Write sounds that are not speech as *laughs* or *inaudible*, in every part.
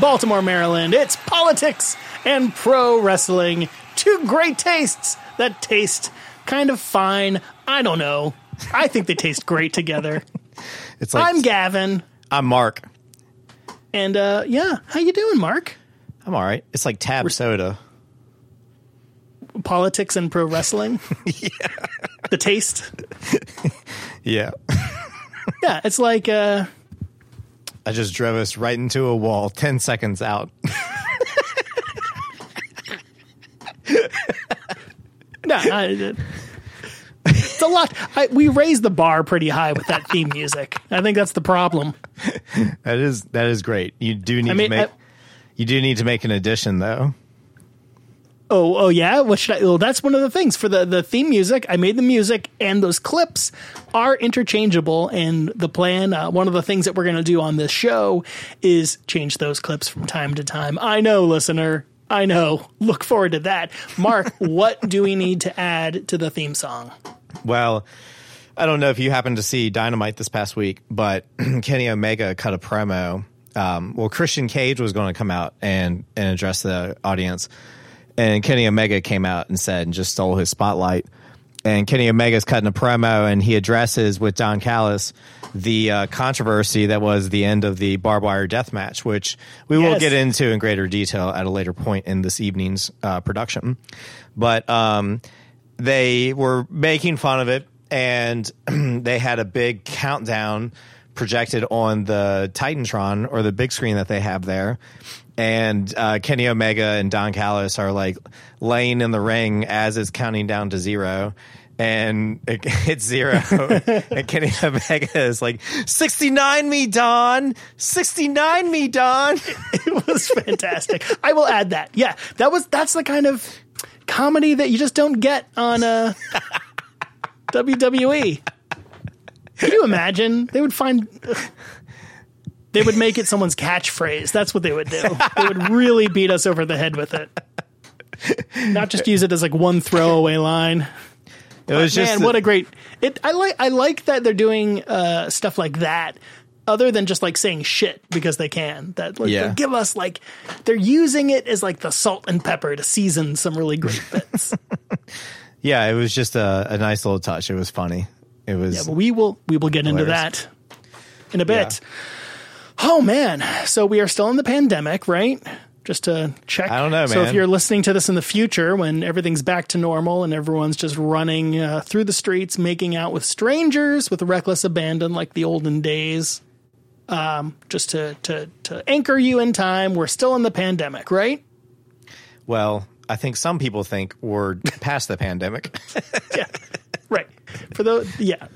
Yes! Yes! From Baltimore, Maryland, it's politics and pro wrestling. Two great tastes that taste kind of fine. I don't know. I think they taste great together. *laughs* It's like I'm Gavin. I'm Mark. And uh yeah, how you doing, Mark? I'm all right. It's like tab soda. Politics and pro wrestling. *laughs* yeah. The taste. *laughs* Yeah. Yeah, it's like uh I just drove us right into a wall 10 seconds out. *laughs* no, I, it's a lot. I, we raised the bar pretty high with that theme music. I think that's the problem. That is that is great. You do need I mean, to make I- you do need to make an addition though. Oh, oh yeah. What should I? Well, that's one of the things for the the theme music. I made the music, and those clips are interchangeable. And the plan, uh, one of the things that we're going to do on this show, is change those clips from time to time. I know, listener. I know. Look forward to that. Mark, *laughs* what do we need to add to the theme song? Well, I don't know if you happened to see Dynamite this past week, but *clears throat* Kenny Omega cut a promo. Um, well, Christian Cage was going to come out and, and address the audience. And Kenny Omega came out and said, and just stole his spotlight. And Kenny Omega's cutting a promo and he addresses with Don Callis the uh, controversy that was the end of the barbed wire death match, which we will get into in greater detail at a later point in this evening's uh, production. But um, they were making fun of it and *clears throat* they had a big countdown projected on the Titantron or the big screen that they have there. And uh, Kenny Omega and Don Callis are like laying in the ring as it's counting down to zero. And it *laughs* hits zero. *laughs* and Kenny Omega is like, 69 me, Don! 69 me, Don! *laughs* It was fantastic. I will add that. Yeah, that was that's the kind of comedy that you just don't get on uh, WWE. Can you imagine? They would find. They would make it someone's catchphrase. That's what they would do. They would really beat us over the head with it. Not just use it as like one throwaway line. It was just Man, what a great it! I like I like that they're doing uh, stuff like that, other than just like saying shit because they can. That like, Yeah. give us like they're using it as like the salt and pepper to season some really great bits. *laughs* yeah, it was just a, a nice little touch. It was funny. It was yeah, but we will we will get into that in a bit. Oh man, so we are still in the pandemic, right? Just to check. I don't know, man. So if you're listening to this in the future, when everything's back to normal and everyone's just running uh, through the streets, making out with strangers with reckless abandon, like the olden days, um, just to to to anchor you in time, we're still in the pandemic, right? Well, I think some people think we're *laughs* past the pandemic. *laughs* yeah, right. For the yeah,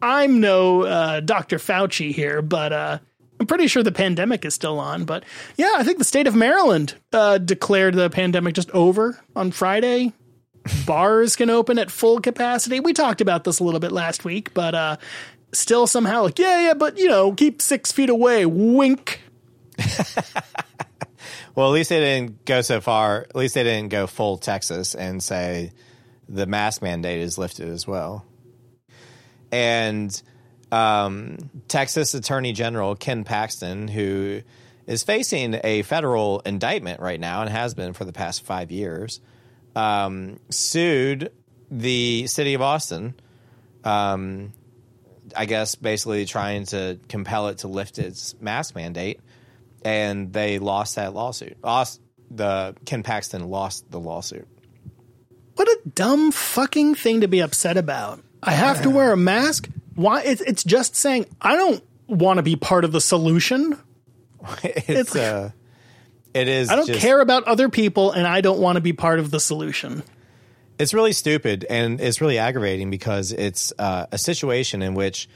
I'm no uh, Dr. Fauci here, but uh, I'm pretty sure the pandemic is still on. But yeah, I think the state of Maryland uh, declared the pandemic just over on Friday. *laughs* Bars can open at full capacity. We talked about this a little bit last week, but uh, still somehow like yeah, yeah, but you know, keep six feet away. Wink. *laughs* well, at least they didn't go so far. At least they didn't go full Texas and say the mask mandate is lifted as well. And um, Texas Attorney General Ken Paxton, who is facing a federal indictment right now and has been for the past five years, um, sued the city of Austin. Um, I guess basically trying to compel it to lift its mask mandate, and they lost that lawsuit. Lost the Ken Paxton lost the lawsuit. What a dumb fucking thing to be upset about. I have to wear a mask. Why? It's it's just saying I don't want to be part of the solution. *laughs* It's, It's- uh, it is. I don't just- care about other people, and I don't want to be part of the solution. It's really stupid and it's really aggravating because it's uh, a situation in which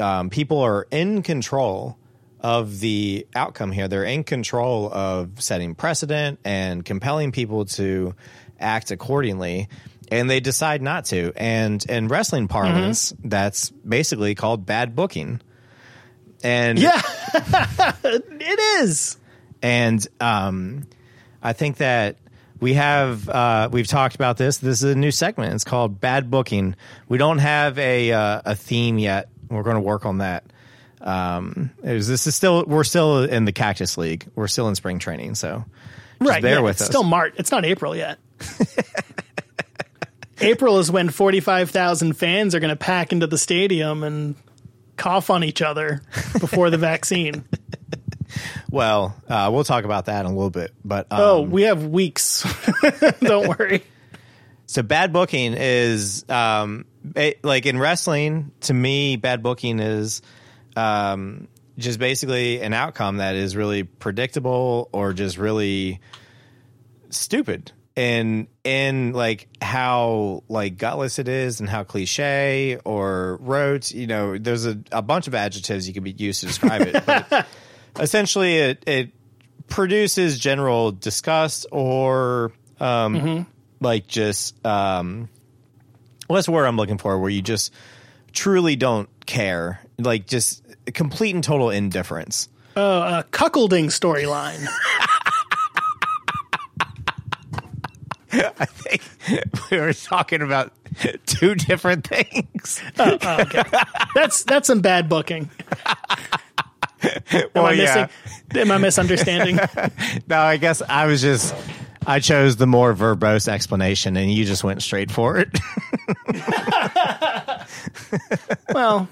um, people are in control of the outcome here. They're in control of setting precedent and compelling people to act accordingly. And they decide not to. And in wrestling parlance, that's basically called bad booking. And Yeah, *laughs* it is. and um, I think that we have uh, we've talked about this. This is a new segment. It's called Bad Booking. We don't have a uh, a theme yet. We're going to work on that. Um, was, this is still we're still in the Cactus League. We're still in spring training, so right. bear yeah, with it's us. still March. It's not April yet. *laughs* April is when 45,000 fans are going to pack into the stadium and cough on each other before the vaccine. *laughs* well, uh, we'll talk about that in a little bit. But um, Oh, we have weeks. *laughs* Don't *laughs* worry. So bad booking is um, ba- like in wrestling. To me, bad booking is um, just basically an outcome that is really predictable or just really stupid. And in like how like gutless it is and how cliche or rote, you know, there's a, a bunch of adjectives you can be used to describe it. But *laughs* essentially, it it produces general disgust or um, like just um, what's the word I'm looking for? Where you just truly don't care, like just complete and total indifference. Oh, a cuckolding storyline. *laughs* *laughs* I think we were talking about two different things. Oh, oh okay. That's that's some bad booking. Am Well, I yeah. missing? Am I misunderstanding? *laughs* No, I guess I was just I chose the more verbose explanation, and you just went straight for it. *laughs* well,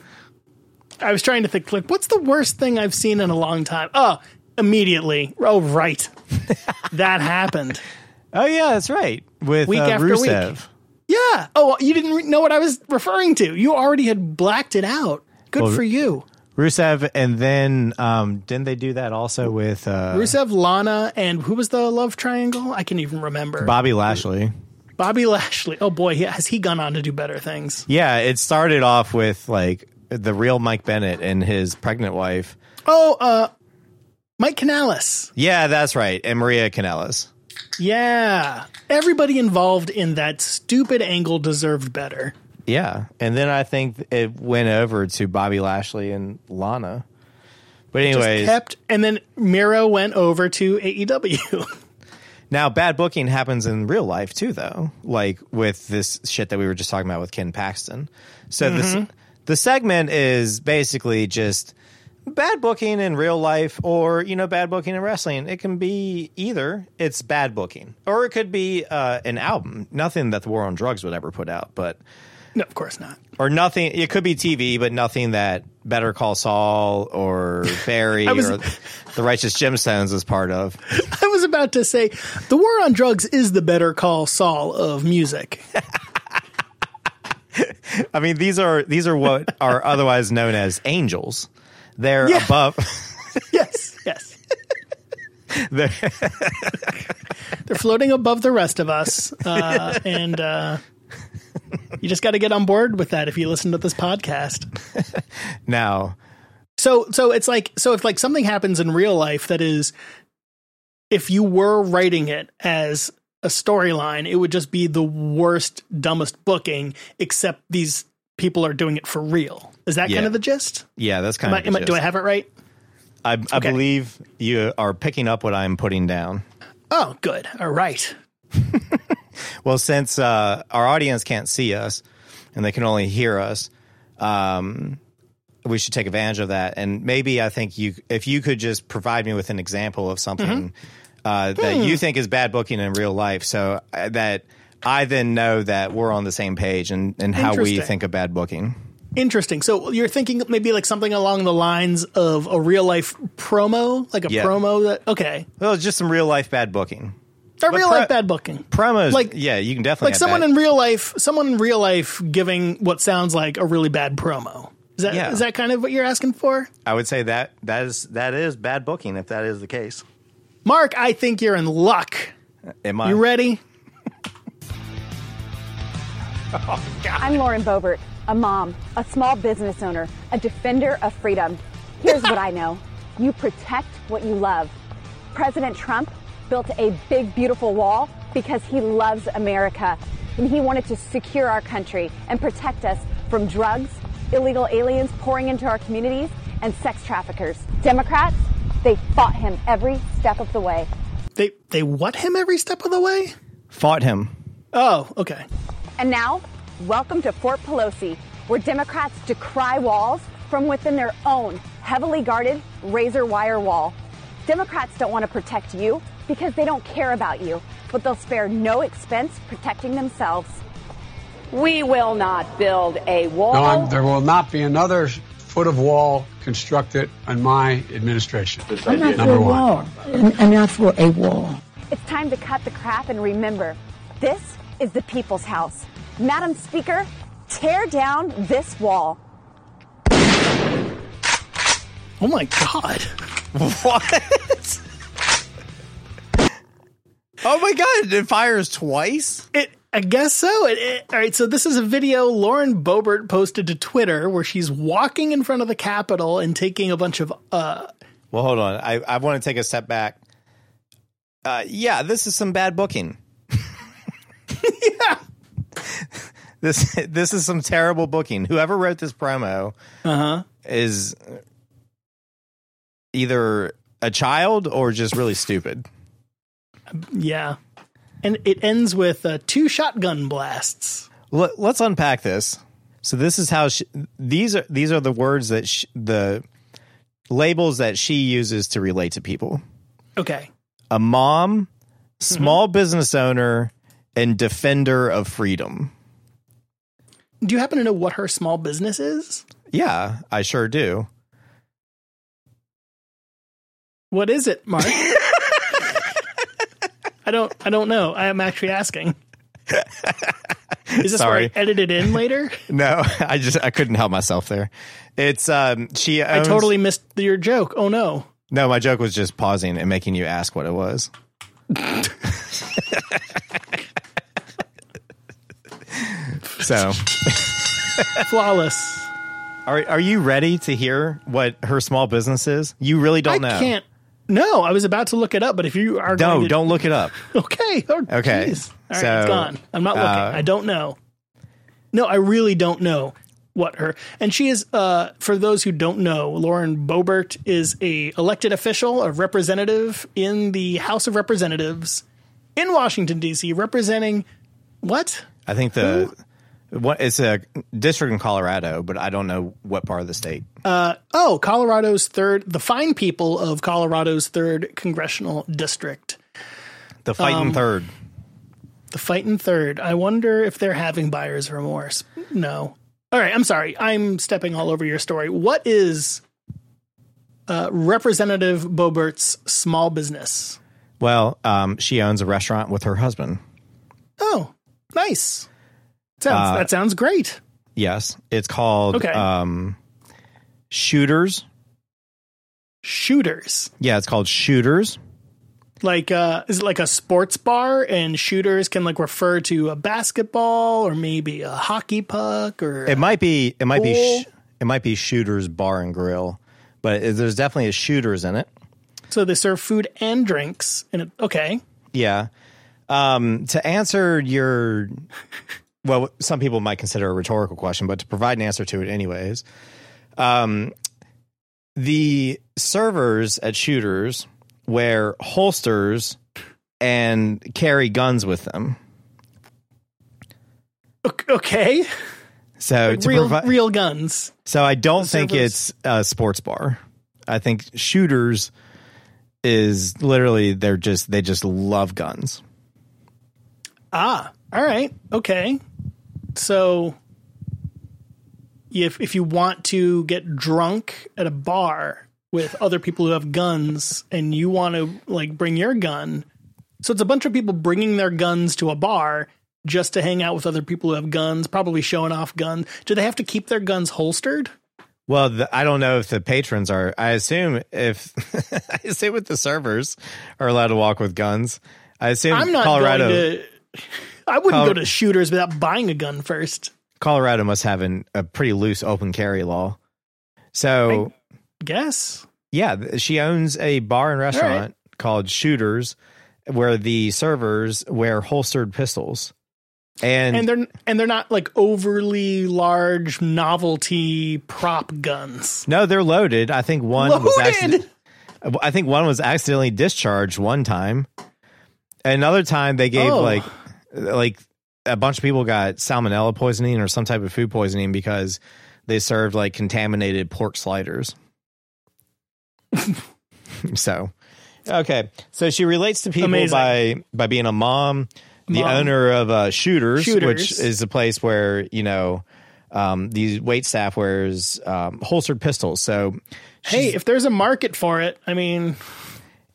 I was trying to think like what's the worst thing I've seen in a long time? Oh, immediately. Oh, right. that happened. Oh yeah, that's right. With Week uh, after week. Rusev. Yeah. Oh, you didn't re- know what I was referring to. You already had blacked it out. Good Well, for you. Rusev, and then um, didn't they do that also with uh, Rusev, Lana, and who was the love triangle? I can't even remember. Bobby Lashley? Bobby Lashley. Oh boy, has he gone on to do better things? Yeah, it started off with like the real Mike Bennett and his pregnant wife. Oh, uh, Mike Kanellis. Yeah, that's right, and Maria Kanellis. Yeah. Everybody involved in that stupid angle deserved better. Yeah, and then I think it went over to Bobby Lashley and Lana. But anyways, Just kept, and then Miro went over to AEW. *laughs* now bad booking happens in real life too, though. Like with this shit that we were just talking about with Ken Paxton. So this mm-hmm. the segment is basically just bad booking in real life, or you know, bad booking in wrestling. It can be either. It's bad booking, or it could be uh, an album. Nothing that the War on Drugs would ever put out, but no, of course not. or nothing. It could be TV, but nothing that Better Call Saul or *laughs* Barry was- or the Righteous Gemstones is part of. *laughs* I was about to say the war on drugs is the better call Saul of music. *laughs* I mean, these are these are what are otherwise known as angels. They're Yeah. above. *laughs* yes, yes. *laughs* they're- They're floating above the rest of us, uh, *laughs* and uh, you just got to get on board with that if you listen to this podcast. now, So, so it's like, so if like something happens in real life that is, if you were writing it as a storyline, it would just be the worst, dumbest booking. Except these people are doing it for real. Is that Yeah. kind of the gist? yeah, that's kind Am I, of. the I, do I have it right? I, I Okay. believe you are picking up what I'm putting down. Oh, good. All right. *laughs* Well, since uh, our audience can't see us and they can only hear us, um, we should take advantage of that. And maybe I think you, if you could just provide me with an example of something uh, that you think is bad booking in real life, so uh, that I then know that we're on the same page and, and how we think of bad booking. Interesting. So you're thinking maybe like something along the lines of a real life promo, like a Yeah. promo that okay, Well, it's just some real life bad booking. a But real pro- life bad booking. Promos, Like- yeah, you can definitely Like someone bad- in real life, someone in real life giving what sounds like a really bad promo. Is that is Yeah. that kind of what you're asking for? I would say that that is that is bad booking if that is the case. Mark, I think you're in luck. Am I? You ready? I'm Lauren Boebert, a mom, a small business owner, a defender of freedom. Here's what I know *laughs* you protect what you love. President Trump built a big, beautiful wall because he loves America and he wanted to secure our country and protect us from drugs, illegal aliens pouring into our communities, and sex traffickers. Democrats, they fought him every step of the way. They they what him every step of the way? Fought him. Oh, okay. And now, welcome to Fort Pelosi, where Democrats decry walls from within their own heavily guarded razor wire wall. Democrats don't want to protect you because they don't care about you, but they'll spare no expense protecting themselves. We will not build a wall. No, there will not be another foot of wall constructed in my administration. I'm not Number for a one. wall. I'm I'm not for a wall. It's time to cut the crap and remember this is the people's house. Madam Speaker, tear down this wall. Oh my god. What? oh my god! It fires twice. It, I guess so. It, it- all right, so this is a video Lauren Boebert posted to Twitter where she's walking in front of the Capitol and taking a bunch of. uh Well, hold on. I, I want to take a step back. Uh, yeah, this is some bad booking. *laughs* *laughs* This this is some terrible booking. Whoever wrote this promo Uh huh. is either a child or just really stupid. Yeah. And it ends with uh, two shotgun blasts. Let, let's unpack this. So this is how she, these are these are the words that sh the labels that she uses to relate to people. Okay. A mom, small business owner, and defender of freedom. Do you happen to know what her small business is? Yeah, I sure do. What is it, Mark? *laughs* I don't. I don't know. I am actually asking. Is this Sorry. where I edited in *laughs* later? No, I just I couldn't help myself there. It's um she I totally missed your joke. Oh no. No, my joke was just pausing and making you ask what it was. *laughs* so, *laughs* Flawless. are are you ready to hear what her small business is? You really don't I know. can't. No, I was about to look it up, but if you are No, going to, don't look it up. *laughs* Okay. Oh, Okay. All right, So, it's gone. I'm not looking. uh, I don't know. No, I really don't know what her and she is. Uh, for those who don't know, Lauren Boebert is a elected official, a representative in the House of Representatives in Washington D.C., representing what? I think the what it's a district in Colorado, but I don't know what part of the state. Oh, Colorado's third, the fine people of Colorado's third congressional district. The fighting Um, third. The fighting third. I wonder if they're having buyer's remorse. No. All right. I'm sorry. I'm stepping all over your story. What is uh, Representative Boebert's small business? Well, um, she owns a restaurant with her husband. Oh, nice. Sounds, Uh, that sounds great. Yes, it's called Okay. um, Shooters. Shooters. Yeah, it's called Shooters. Like, uh, is it like a sports bar and shooters can like refer to a basketball or maybe a hockey puck or It might be. It might be. Sh- it might be Shooters Bar and Grill, but it- there's definitely a Shooters in it. so they serve food and drinks and it, okay. Yeah. Um, to answer your, well, some people might consider a rhetorical question, but to provide an answer to it anyways, um, the servers at Shooters wear holsters and carry guns with them. Ok- Okay. So to real provi- real guns. So I don't think servers- it's a sports bar. I think shooters is literally they're just they just love guns. Ah, all right. Okay. So if if you want to get drunk at a bar with other people who have guns and you want to like bring your gun, so it's a bunch of people bringing their guns to a bar just to hang out with other people who have guns, probably showing off guns. Do they have to keep their guns holstered? Well, the, I don't know if the patrons are. I assume if *laughs* I assume with the servers are allowed to walk with guns. I assume I'm not Colorado going to I wouldn't Col- go to shooters without buying a gun first. Colorado must have an, a pretty loose open carry law. So Guess. yeah, she owns a bar and restaurant called Shooters, where the servers wear holstered pistols. And, and they're and they're not like overly large novelty prop guns. no, they're loaded. I think one was Loaded? accident, I think one was accidentally discharged one time. Another time they gave Oh. like like a bunch of people got salmonella poisoning or some type of food poisoning because they served like contaminated pork sliders. *laughs* so, okay. So she relates to people Amazing. by by being a mom, the Mom. owner of uh, Shooters, Shooters. which is a place where you know um, these wait staff wears um, holstered pistols. So, Hey, if there's a market for it, I mean,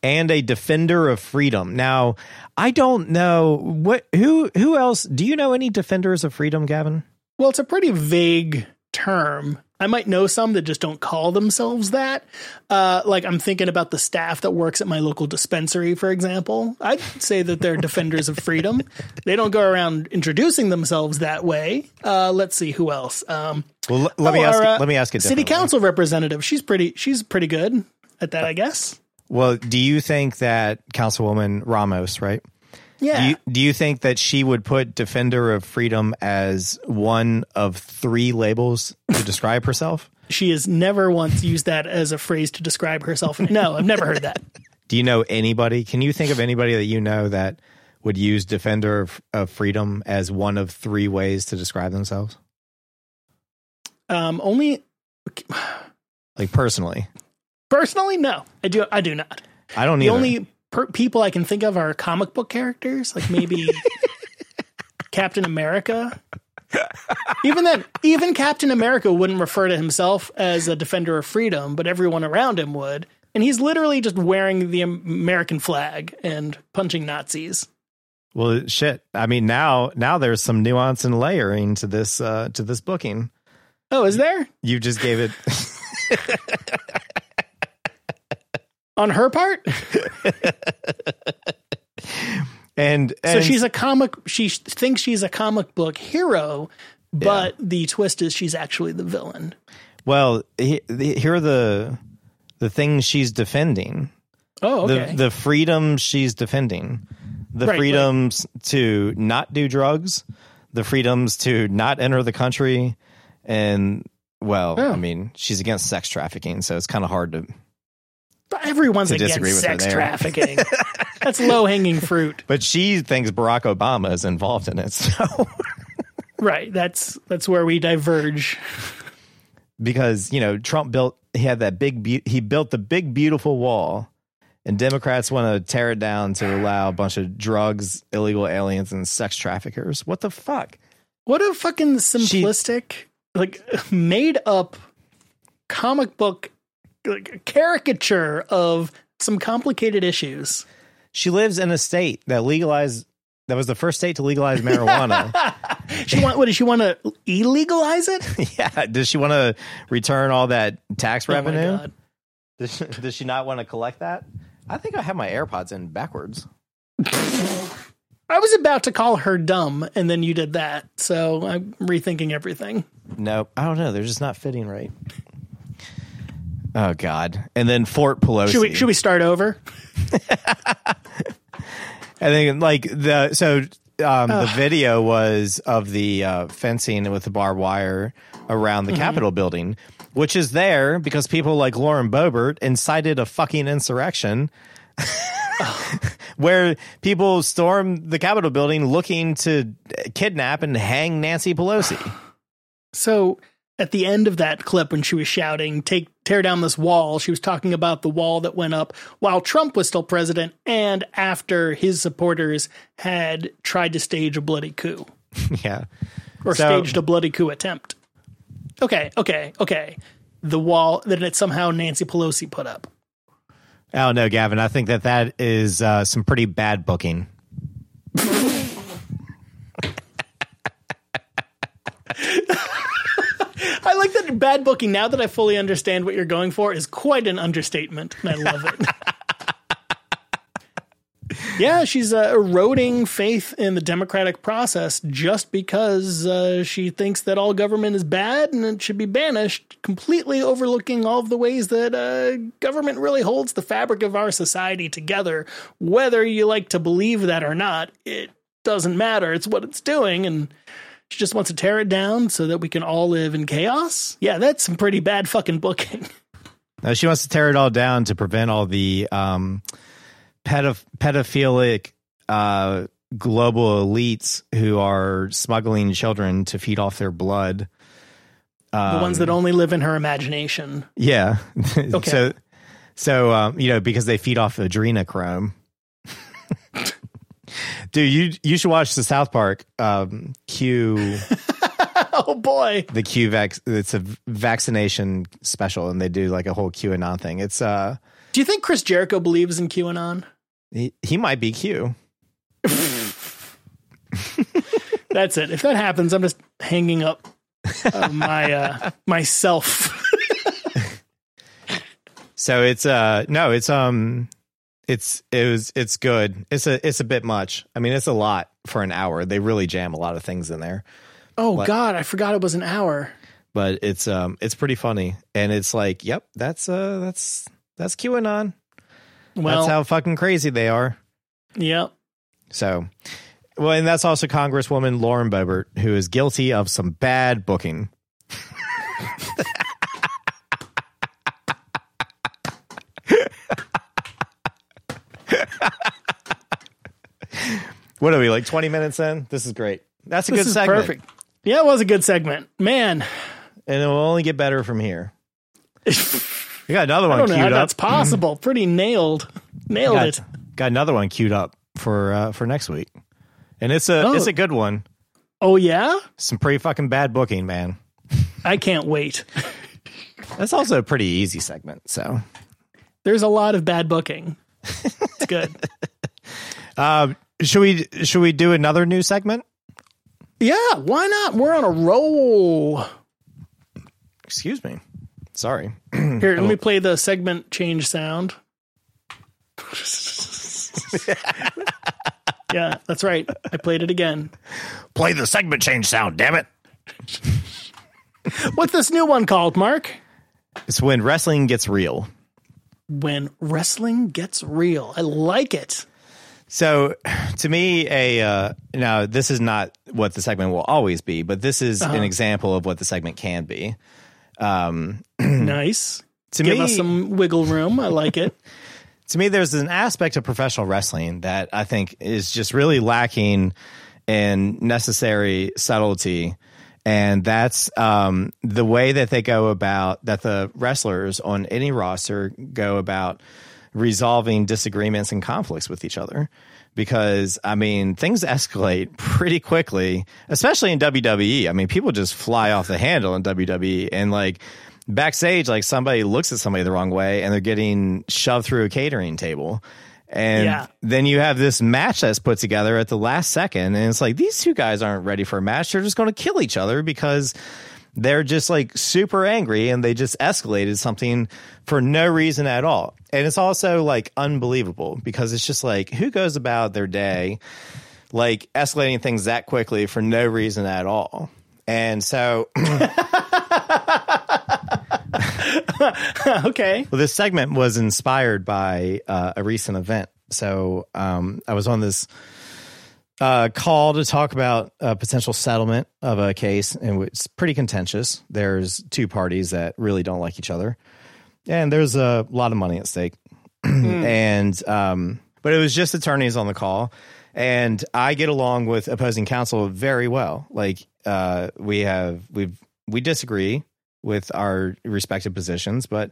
and a defender of freedom. Now, I don't know what who who else. Do you know any defenders of freedom, Gavin? well, it's a pretty vague term. I might know some that just don't call themselves that. Uh, like I'm thinking about the staff that works at my local dispensary, for example. I'd say that they're *laughs* defenders of freedom. They don't go around introducing themselves that way. Uh, let's see who else. Um, Well, l- let oh, me ask. our, uh, let me ask it. City council representative. She's pretty. She's pretty good at that, I guess. Well, do you think that Councilwoman Ramos, right? Yeah. Do you, do you think that she would put Defender of Freedom as one of three labels to describe herself? she has never once used that as a phrase to describe herself. No, I've never heard that. Do you know anybody? Can you think of anybody that you know that would use Defender of, of Freedom as one of three ways to describe themselves? Um, only Like personally, personally, no, I do. I do not. I don't The either. only per- people I can think of are comic book characters, like maybe *laughs* Captain America. Even then, even Captain America wouldn't refer to himself as a defender of freedom, but everyone around him would. And he's literally just wearing the American flag and punching Nazis. well, shit. I mean, now now there's some nuance and layering to this uh, to this booking. Oh, is there You just gave it. *laughs* on her part? *laughs* And, So she's a comic. She thinks she's a comic book hero, but the twist is she's actually the villain. well. he- the- Here are the the things she's defending. Oh, okay. The the freedom she's defending. The Right, right. freedoms to not do drugs. The freedoms to not enter the country. And well, Oh. I mean, she's against sex trafficking, so it's kind of hard to. But everyone's against disagree with her sex trafficking. *laughs* That's low hanging fruit, But she thinks Barack Obama is involved in it. *laughs* So right? That's that's where we diverge. because you know Trump built he had that big be- he built the big beautiful wall and Democrats want to tear it down to allow a bunch of drugs, illegal aliens and sex traffickers. What the fuck? What a fucking simplistic, like made up comic book caricature of some complicated issues. She lives in a state that legalized that was the first state to legalize marijuana. *laughs* She want what does she want to illegalize it? *laughs* yeah, does she want to return all that tax Oh revenue? Does, she, does she not want to collect that? I think I have my AirPods in backwards. I was about to call her dumb, and then you did that, so I'm rethinking everything. Nope, I don't know. They're just not fitting right. Oh God! And then Fort Pelosi. Should we should we start over? *laughs* I think like the so um, the video was of the uh, fencing with the barbed wire around Mm-hmm. the Capitol building, which is there because people like Lauren Boebert incited a fucking insurrection. *laughs* Where people stormed the Capitol building looking to kidnap and hang Nancy Pelosi. So at the end of that clip, when she was shouting, "Take tear down this wall," she was talking about the wall that went up while Trump was still president, and after his supporters had tried to stage a bloody coup *laughs* yeah. or So- staged a bloody coup attempt. Okay, okay, okay. The wall that it somehow Nancy Pelosi put up. Oh no, Gavin. I think that that is uh, some pretty bad booking. *laughs* I like that bad booking. Now that I fully understand what you're going for, is quite an understatement, and I love it. *laughs* yeah, she's uh, eroding faith in the democratic process just because uh, she thinks that all government is bad and it should be banished, completely overlooking all of the ways that uh, government really holds the fabric of our society together. Whether you like to believe that or not, it doesn't matter. It's what it's doing, and she just wants to tear it down so that we can all live in chaos. Yeah, that's some pretty bad fucking booking. *laughs* No, she wants to tear it all down to prevent all the um, pedoph- pedophilic uh, global elites who are smuggling children to feed off their blood. the ones that only live in her imagination. Yeah. *laughs* Okay. so, So um, you know because they feed off adrenochrome. *laughs* Dude, you you should watch the South Park um, Q *laughs* Oh boy. the Q vac. It's a vaccination special, and they do like a whole QAnon thing. It's uh, Do you think Chris Jericho believes in QAnon? he, he might be Q. *laughs* That's it. If that happens, I'm just hanging up uh, my uh, *laughs* myself. So it's uh no, it's um it's it was it's good. It's a it's a bit much. I mean, it's a lot for an hour. They really jam a lot of things in there. Oh What? God, I forgot it was an hour. But it's um it's pretty funny. And it's like, yep, that's uh that's that's QAnon. Well, that's how fucking crazy they are. yep. So well, and that's also Congresswoman Lauren Boebert, who is guilty of some bad booking. What are we like 20 minutes in? This is great. That's a This good is segment. perfect. Yeah, it was a good segment. Man, And it will only get better from here. *laughs* You got another one. I don't know how up. that's possible. *clears throat* Pretty nailed. Nailed got, it. got another one queued up for uh, for next week. And it's a Oh. it's a good one. Oh yeah? Some pretty fucking bad booking, man. I can't wait. *laughs* That's also a pretty easy segment. So, There's a lot of bad booking. It's good. *laughs* uh, should we should we do another new segment? yeah, why not? We're on a roll. Excuse me. Sorry. *clears throat* Here, let me play the segment change sound. *laughs* yeah, that's right. I played it again. Play the segment change sound, damn it. What's this new one called, Mark? It's when wrestling gets real. When wrestling gets real. I like it. So, *sighs* to me, a uh, now this is not what the segment will always be, but this is Uh-huh. an example of what the segment can be. *clears throat* Nice. To Give me, us some wiggle room. I like it. *laughs* to me, there's an aspect of professional wrestling that I think is just really lacking in necessary subtlety. And that's um, the way that they go about, that the wrestlers on any roster go about resolving disagreements and conflicts with each other. Because, I mean, things escalate pretty quickly, especially in WWE. I mean, people just fly off the handle in WWE. And, like, backstage, like somebody looks at somebody the wrong way and they're getting shoved through a catering table. And Yeah. then you have this match that's put together at the last second. And it's like, these two guys aren't ready for a match. They're just going to kill each other because they're just like super angry and they just escalated something for no reason at all. And it's also like unbelievable because it's just like, who goes about their day like escalating things that quickly for no reason at all? And so *laughs* okay. *laughs* Well, this segment was inspired by uh, a recent event. So um, I was on this uh, call to talk about a potential settlement of a case, and it's pretty contentious. There's two parties that really don't like each other, and there's a lot of money at stake. *clears throat* and um, but it was just attorneys on the call, and I get along with opposing counsel very well. Like uh, we have we've we disagree with our respective positions, but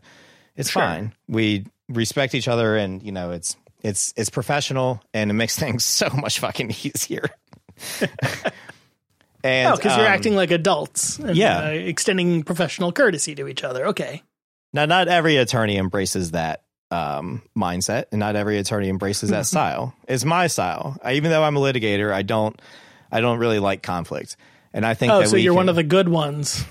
it's Sure. fine. We respect each other, and you know it's it's it's professional, and it makes *laughs* things so much fucking easier. *laughs* and Oh, because you're um, acting like adults. And, yeah. uh, extending professional courtesy to each other. Okay. Now, not every attorney embraces that um, mindset, and not every attorney embraces that *laughs* style. It's my style. I, even though I'm a litigator, I don't, I don't really like conflict, and I think. Oh, so you're can- one of the good ones.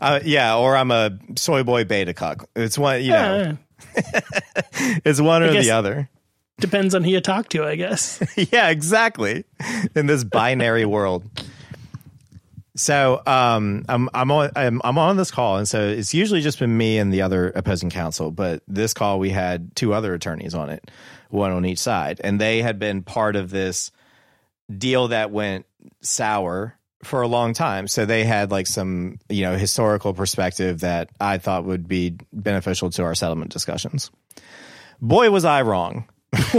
uh, yeah, or I'm a soy boy beta cuck. It's one, you know, Yeah, *laughs* it's one or the other. depends on who you talk to, I guess. *laughs* yeah, exactly. In this binary *laughs* world. So um, I'm I'm on I'm, I'm on this call, and so it's usually just been me and the other opposing counsel. But this call, we had two other attorneys on it, one on each side, and they had been part of this deal that went sour for a long time. So they had like some you know historical perspective that I thought would be beneficial to our settlement discussions. Boy, was I wrong. *laughs*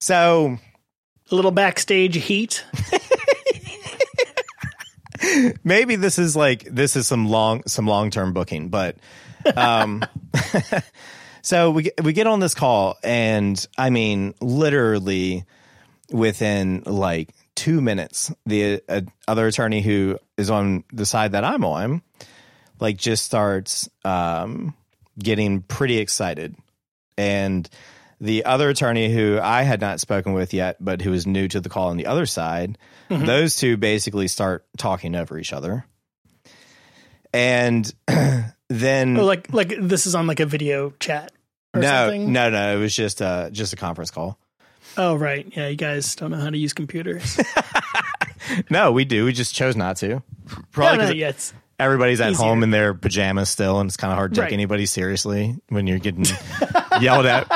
So A little backstage heat. maybe this is like this is some long some long term booking, but um, *laughs* so we we get on this call, and I mean, literally within like two minutes, the uh, other attorney who is on the side that I'm on, like, just starts um, getting pretty excited, and the other attorney who I had not spoken with yet, but who was new to the call on the other side, those two basically start talking over each other. And *clears throat* then Oh, like like this is on like a video chat or no, something. no, no, it was just uh just a conference call. Oh right, yeah. You guys don't know how to use computers. *laughs* No, we do. We just chose not to. no, Probably no, 'cause yeah, everybody's at easier. home in their pajamas still, and it's kind of hard to take anybody seriously when you're getting *laughs* yelled at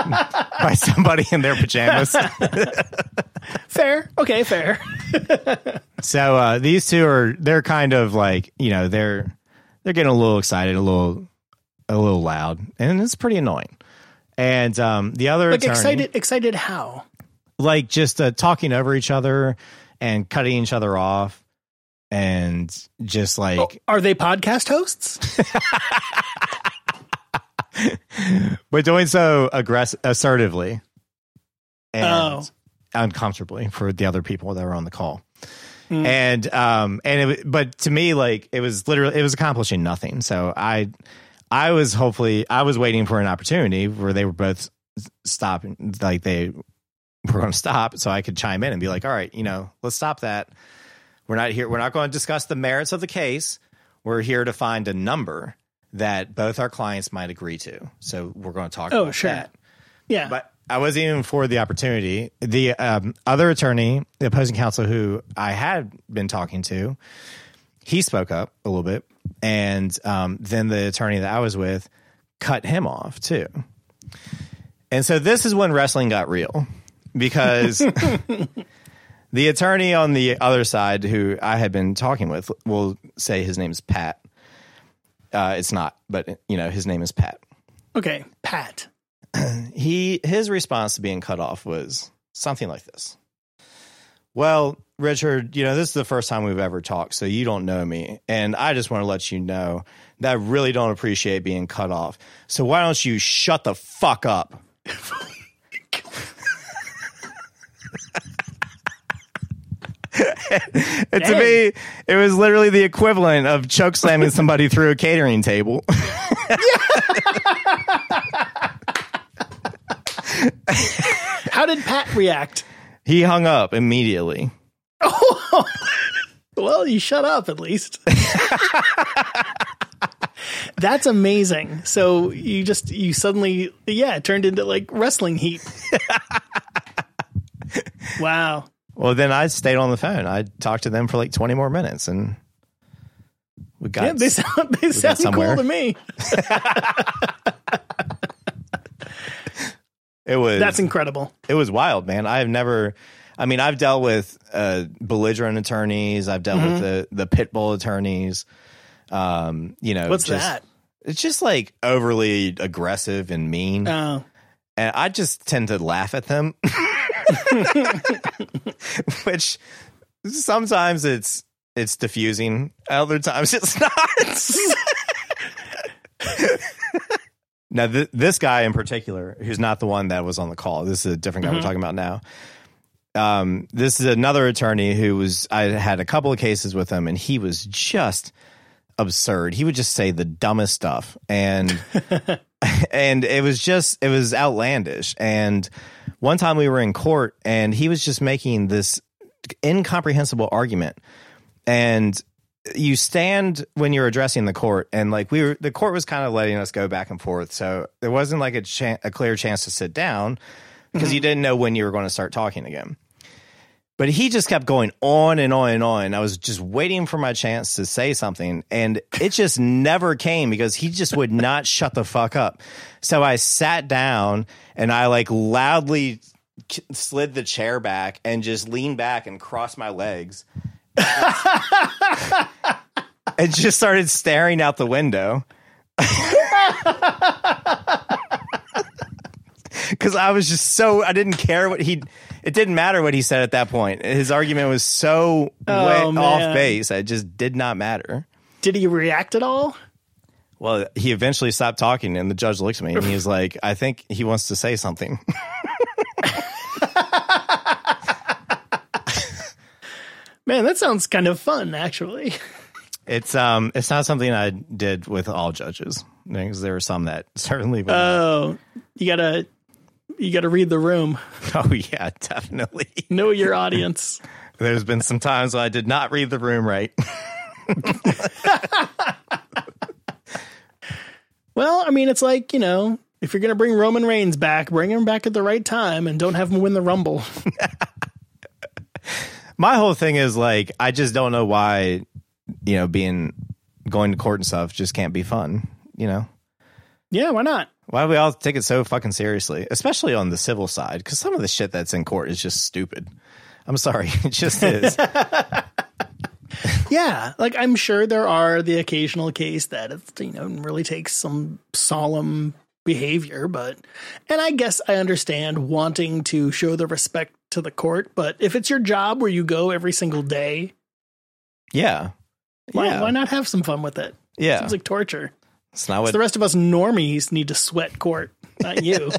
by somebody in their pajamas. *laughs* fair. Okay, fair. So uh, these two are they're kind of like you know they're they're getting a little excited, a little a little loud, and it's pretty annoying. And um, the other Like attorney, excited. Excited how? like just uh, talking over each other and cutting each other off, and just like Oh, are they podcast hosts? *laughs* but doing so aggressive, assertively, and Oh. uncomfortably for the other people that were on the call. And um and it but to me like it was literally it was accomplishing nothing. So I I was hopefully I was waiting for an opportunity where they were both stopping like they were going to stop so I could chime in and be like, "All right, you know, let's stop that. We're not here we're not going to discuss the merits of the case. We're here to find a number that both our clients might agree to. So we're going to talk Oh, about sure. that." Yeah. But I wasn't even for the opportunity. The um, other attorney, the opposing counsel who I had been talking to, he spoke up a little bit. And um, then the attorney that I was with cut him off too. And so this is when wrestling got real because *laughs* the attorney on the other side who I had been talking with will say his name is Pat. Uh, it's not, but you know, his name is Pat okay, Pat. *clears throat* he his response to being cut off was something like this. Well, Richard, you know, this is the first time we've ever talked, so you don't know me. And I just want to let you know that I really don't appreciate being cut off. So why don't you shut the fuck up? *laughs* and to me, it was literally the equivalent of choke slamming somebody through a catering table. *laughs* How did Pat react? He hung up immediately. *laughs* Well, you shut up at least. *laughs* That's amazing. So you just you suddenly yeah, it turned into like wrestling heat. *laughs* wow. Well, then I stayed on the phone. I talked to them for like 20 more minutes and we got Yeah, they sound they sound cool to me. It was That's incredible. it was wild, man. I've never I mean, I've dealt with uh, belligerent attorneys, I've dealt with the the pit bull attorneys. Um, you know, What's just- that? It's just like overly aggressive and mean. Oh. and I just tend to laugh at them. *laughs* Which sometimes it's it's diffusing, other times it's not. *laughs* now, th- this guy in particular, who's not the one that was on the call, this is a different guy we're talking about now. Um, this is another attorney who was I had a couple of cases with him, and he was just absurd. He would just say the dumbest stuff, and *laughs* and it was just it was outlandish. And one time we were in court, and he was just making this incomprehensible argument, and you stand when you're addressing the court and like we were the court was kind of letting us go back and forth so there wasn't like a, chan a clear chance to sit down because you mm-hmm. didn't know when you were going to start talking again. But he just kept going on and on and on. I was just waiting for my chance to say something and it just never came because he just would not *laughs* shut the fuck up. So i sat down and i like loudly k- slid the chair back and just leaned back and crossed my legs and just started staring out the window. *laughs* Because I was just so I didn't care what he it didn't matter what he said at that point. His argument was so Oh, way off base. It just did not matter. Did he react at all? Well, he eventually stopped talking, and the judge looks at me and he's *laughs* like, "I think he wants to say something." *laughs* Man, that sounds kind of fun, actually. It's um, it's not something I did with all judges because there are some that certainly. Would not. Oh, you gotta, you gotta read the room. *laughs* oh yeah, definitely. Know your audience. *laughs* There's been some times when I did not read the room right. *laughs* Well, I mean, it's like you know, if you're gonna bring Roman Reigns back, bring him back at the right time, and don't have him win the Rumble. My whole thing is like, I just don't know why, you know, being going to court and stuff just can't be fun. You know, yeah, why not? why do we all take it so fucking seriously, especially on the civil side? Because some of the shit that's in court is just stupid. I'm sorry, *laughs* it just is. *laughs* Yeah, like I'm sure there are the occasional case that it's you know really takes some solemn behavior, but and I guess I understand wanting to show the respect to the court, but if it's your job where you go every single day, yeah, why, yeah, why not have some fun with it? yeah. Seems like torture. it's not what, the rest of us normies need to sweat court, not you.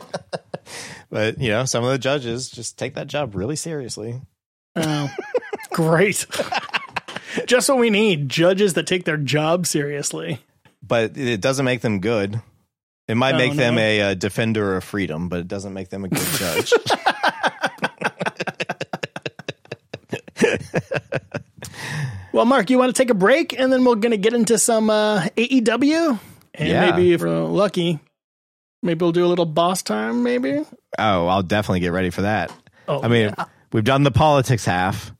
*laughs* but you know, some of the judges just take that job really seriously. oh, great. *laughs* Just what we need judges that take their job seriously. But it doesn't make them good. It might Oh, make them no. a, uh defender of freedom, but it doesn't make them a good judge. *laughs* Well, Mark, you want to take a break and then we're going to get into some uh, AEW? And Yeah. maybe if we're lucky, maybe we'll do a little boss time, maybe? oh, I'll definitely get ready for that. Oh, I mean, yeah. we've done the politics half.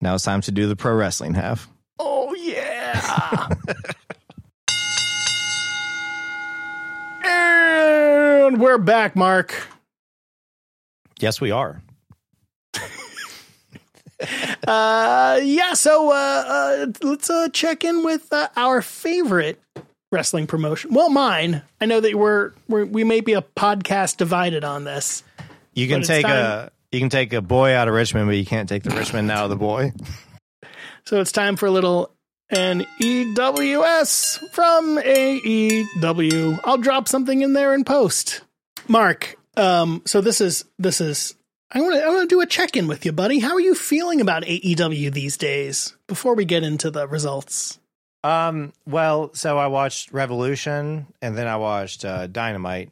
Now it's time to do the pro wrestling half. oh, yeah. *laughs* and we're back, Mark. Yes, we are. Uh, yeah, so uh, uh, let's uh, check in with uh, our favorite wrestling promotion. Well, mine. I know that we're, we're we may be a podcast divided on this. You can take a you can take a boy out of Richmond, but you can't take the Richmond out of the boy. So it's time for a little NEWS from AEW. I'll drop something in there in post. Mark, um, so this is this is I want to I want to do a check in with you, buddy. How are you feeling about AEW these days? Before we get into the results. Um. Well, so I watched Revolution, and then I watched uh, Dynamite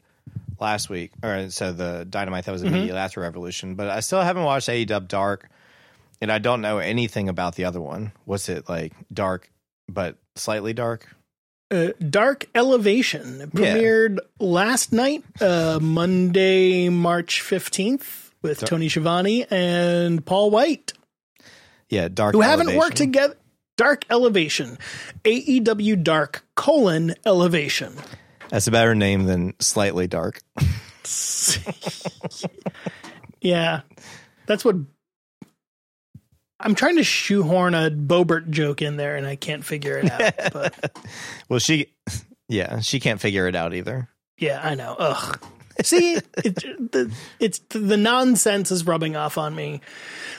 last week, or so the Dynamite that was immediately after Revolution. But I still haven't watched AEW Dark, and I don't know anything about the other one. What's it like? Dark, but slightly dark. Uh, Dark Elevation premiered last night, uh, Monday, March 15th, with Tony Schiavone and Paul White. Yeah, dark. who haven't worked together. Dark Elevation, AEW Dark colon Elevation. That's a better name than slightly dark. *laughs* Yeah, that's what. I'm trying to shoehorn a Boebert joke in there, and I can't figure it out. but *laughs* Well, she, yeah, she can't figure it out either. yeah, I know. Ugh. See, it, the, it's the nonsense is rubbing off on me.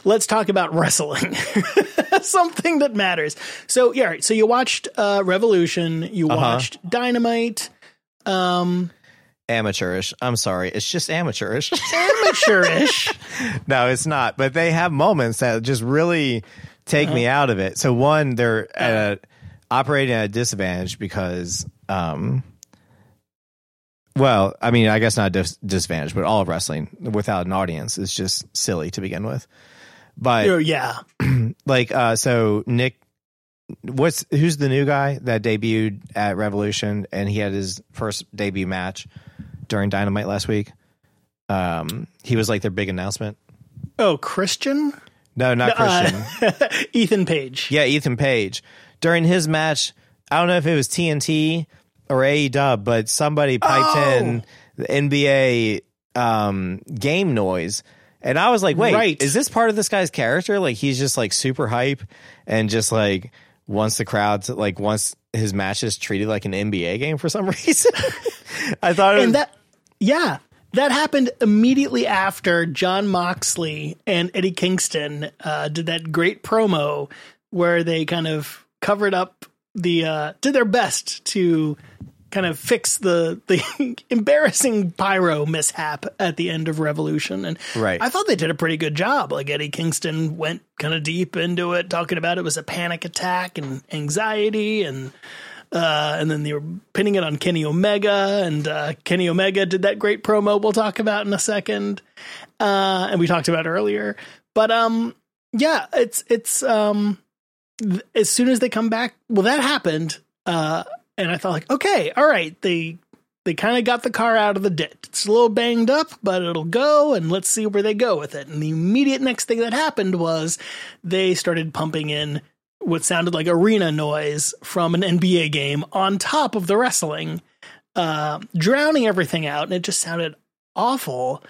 Let's talk about wrestling, *laughs* something that matters. So yeah, right, so you watched uh, Revolution, you Uh-huh. watched Dynamite. Um, Amateurish. I'm sorry. It's just amateurish. *laughs* amateurish. no, it's not. But they have moments that just really take me out of it. So one, they're at a, operating at a disadvantage because, um, well, I mean, I guess not dis- disadvantage, but all of wrestling without an audience is just silly to begin with. But Oh, yeah. *clears throat* like, uh, so Nick, what's who's the new guy that debuted at Revolution and he had his first debut match during Dynamite last week? Um, he was like their big announcement. Oh, Christian? No, not Uh, Christian. *laughs* Ethan Page. yeah, Ethan Page. During his match, I don't know if it was TNT or AEW, but somebody piped Oh. in the NBA um, game noise. And I was like, wait, Right. is this part of this guy's character? Like he's just like super hype and just like wants the crowd to like wants his matches treated like an NBA game for some *laughs* reason. I thought it was And that, yeah. that happened immediately after Jon Moxley and Eddie Kingston uh, did that great promo where they kind of covered up the uh, did their best to kind of fix the the *laughs* embarrassing pyro mishap at the end of Revolution, and Right. I thought they did a pretty good job. Like Eddie Kingston went kind of deep into it, talking about it was a panic attack and anxiety, and uh, and then they were pinning it on Kenny Omega, and uh, Kenny Omega did that great promo we'll talk about in a second, uh, and we talked about earlier. But um, yeah, it's it's um, th- as soon as they come back, well, that happened, uh, and I thought like, okay, all right, they they kind of got the car out of the ditch. It's a little banged up, but it'll go, and let's see where they go with it. And the immediate next thing that happened was they started pumping in what sounded like arena noise from an NBA game on top of the wrestling, uh, drowning everything out, and it just sounded awful.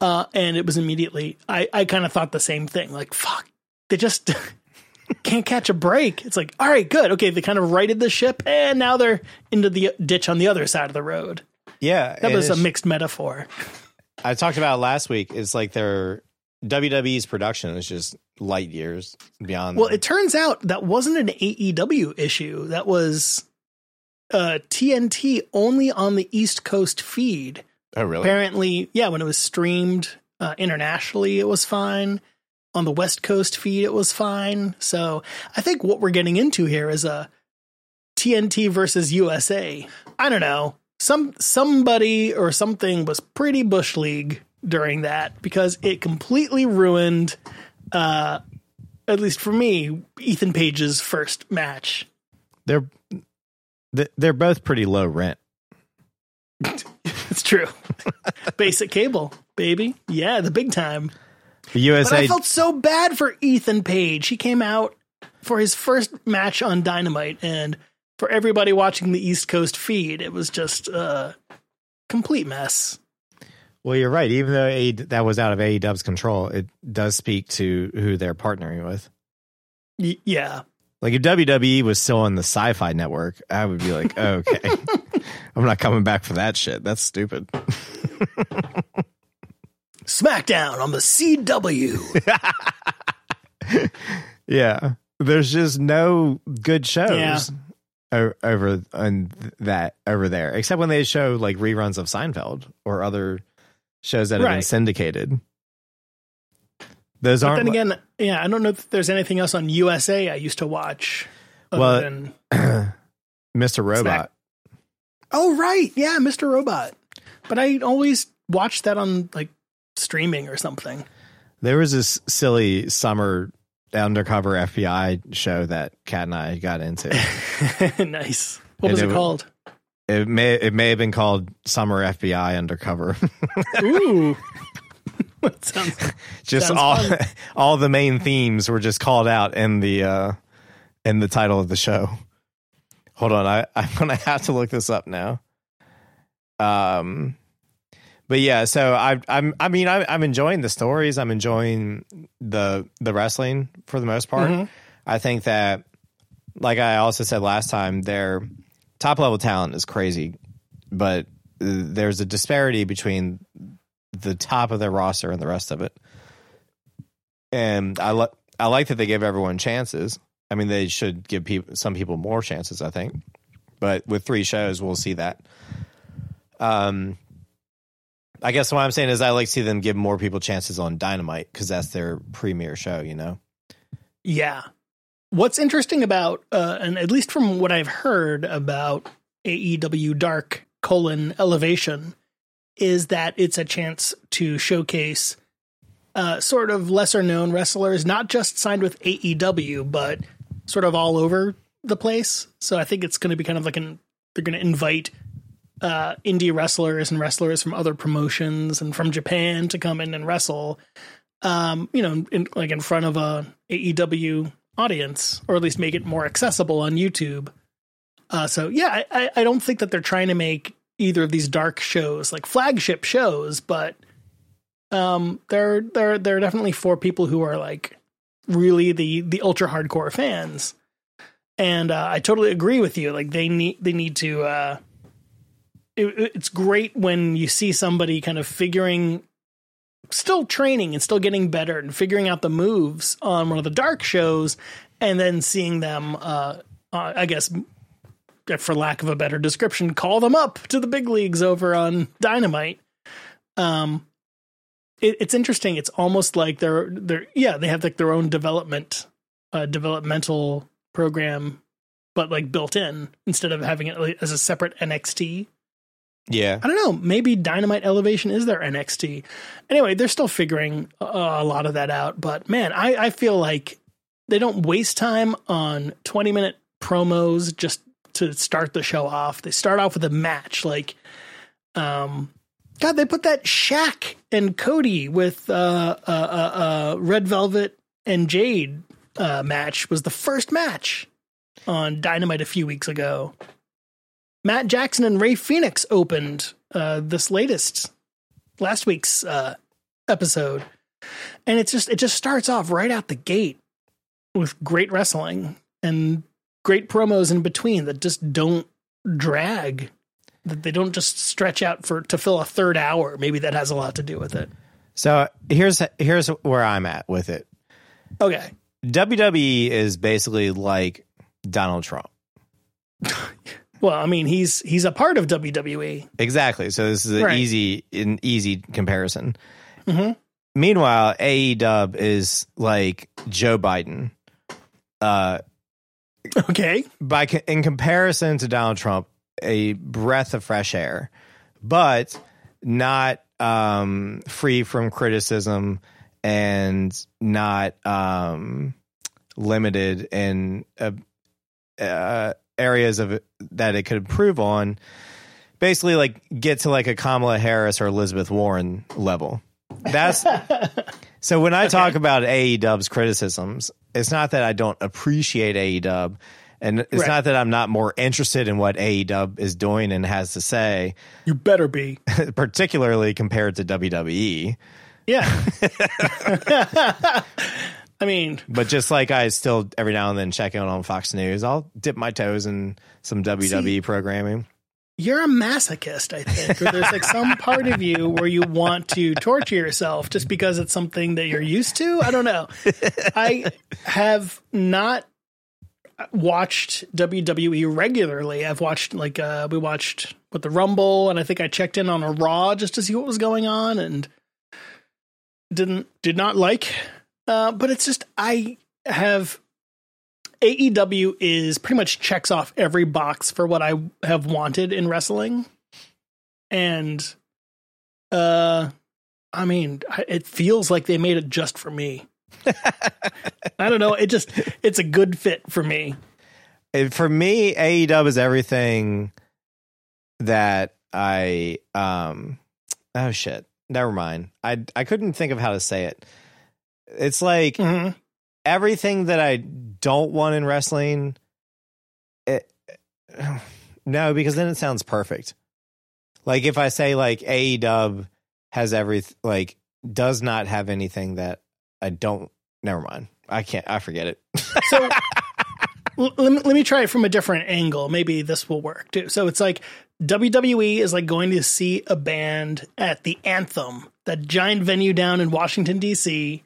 Uh, and it was immediately, I, I kind of thought the same thing. Like, fuck, they just *laughs* can't catch a break. It's like, all right, good. Okay, they kind of righted the ship, and now they're into the ditch on the other side of the road. Yeah, That was a mixed metaphor. I talked about last week. It's like their WWE's production is just light years beyond. Well, it turns out that wasn't an AEW issue. That was uh, TNT only on the East Coast feed. oh really? Apparently, yeah, when it was streamed uh, internationally, it was fine. On the West Coast feed, it was fine. So I think what we're getting into here is a TNT versus USA. I don't know. Some somebody or something was pretty bush league during that because it completely ruined, uh, at least for me, Ethan Page's first match. They're they're both pretty low rent. *laughs* It's true. *laughs* Basic cable, baby. Yeah, the big time. The But I felt so bad for Ethan Page. He came out for his first match on Dynamite, and for everybody watching the East Coast feed, it was just a complete mess. Well, you're right. Even though A- that was out of AEW's control, it does speak to who they're partnering with. Y- yeah. Like if WWE was still on the Sci-Fi Network, I would be like, *laughs* okay, *laughs* I'm not coming back for that shit. That's stupid. *laughs* SmackDown on the CW. *laughs* Yeah, there's just no good shows Yeah. o- over on that over there, except when they show like reruns of Seinfeld or other shows that have been syndicated. Those but aren't. then again, yeah, I don't know if there's anything else on USA I used to watch. Other Well, than, *clears throat* Mr. Robot. oh, right. Yeah, Mr. Robot. But I always watched that on like streaming or something. There was this silly summer undercover FBI show that Kat and I got into. *laughs* nice. What And was it it called? it may it may have been called Summer FBI Undercover. *laughs* Ooh. *laughs* that sounds just all fun. all the main themes were just called out in the uh in the title of the show. Hold on, I I'm gonna have to look this up now. Um, but yeah, so I I'm I mean I, I'm enjoying the stories. I'm enjoying the the wrestling for the most part. Mhm. I think that, like I also said last time, their top level talent is crazy, but uh, there's a disparity between the top of their roster and the rest of it. And I like I like that they give everyone chances. I mean, they should give people some people more chances. I think, but with three shows, we'll see that. Um, I guess what I'm saying is I like to see them give more people chances on Dynamite because that's their premier show. You know. Yeah. What's interesting about, uh, and at least from what I've heard about AEW Dark colon Elevation, is that it's a chance to showcase uh, sort of lesser known wrestlers, not just signed with AEW, but sort of all over the place. So I think it's going to be kind of like an, they're going to invite uh, indie wrestlers and wrestlers from other promotions and from Japan to come in and wrestle um, you know, in, like in front of a AEW audience, or at least make it more accessible on YouTube. Uh, so yeah, I- I, don't think that they're trying to make either of these dark shows like flagship shows, but um, they're they're they're definitely for people who are like really the the ultra hardcore fans. And uh, I totally agree with you. Like they need they need to uh, it, it's great when you see somebody kind of figuring still training and still getting better and figuring out the moves on one of the dark shows and then seeing them uh, uh, i guess for lack of a better description call them up to the big leagues over on dynamite. Um it, it's interesting. It's almost like they're they're yeah they have like their own development uh developmental program but like built in instead of having it as a separate nxt Yeah. I don't know. Maybe Dynamite Elevation is their NXT. Anyway, they're still figuring uh, a lot of that out. But man, I, I feel like they don't waste time on 20 minute promos just to start the show off. They start off with a match. Like, um, God, they put that Shaq and Cody with uh, uh, uh, uh, Red Velvet and Jade uh, match was the first match on Dynamite a few weeks ago. Matt Jackson and Rey Fenix opened uh, this latest last week's uh, episode, and it's just it just starts off right out the gate with great wrestling and great promos in between that just don't drag. That they don't just stretch out for to fill a third hour. Maybe that has a lot to do with it. So here's here's where I'm at with it. Okay, WWE is basically like Donald Trump. *laughs* well, I mean he's he's a part of. WWE. Exactly. So this is an Right. easy an easy comparison. Mhm. Meanwhile, AEW is like Joe Biden. Uh, Okay, by co- in comparison to Donald Trump, a breath of fresh air, but not um, free from criticism and not um, limited in uh, uh, areas of that it could improve on. Basically, like get to like a Kamala Harris or Elizabeth Warren level. That's *laughs* so when I talk about AEW's criticisms, it's not that I don't appreciate AEW, and it's Right. not that I'm not more interested in what AEW is doing and has to say, you better be. *laughs* particularly compared to WWE. Yeah. *laughs* I mean, But just like I still every now and then check in on Fox News, I'll dip my toes in some WWE programming. you're a masochist, I think, or there's like some part of you where you want to torture yourself just because it's something that you're used to. I don't know. *laughs* I have not watched WWE regularly. I've watched like uh we watched with the Rumble and I think I checked in on a Raw just to see what was going on and didn't did not like uh but it's just I have AEW is pretty much checks off every box for what I have wanted in wrestling. And uh I mean, it feels like they made it just for me. *laughs* I don't know, it just it's a good fit for me. And for me, AEW is everything that I um oh shit. Never mind. I I couldn't think of how to say it. It's like Mhm. everything that I don't want in wrestling. It, no, because then it sounds perfect. Like if I say like AEW has every like does not have anything that I don't. Never mind. I can't. I forget it. So *laughs* l- let me, let me try it from a different angle. Maybe this will work too. So it's like WWE is like going to see a band at the Anthem, that giant venue down in Washington D.C.,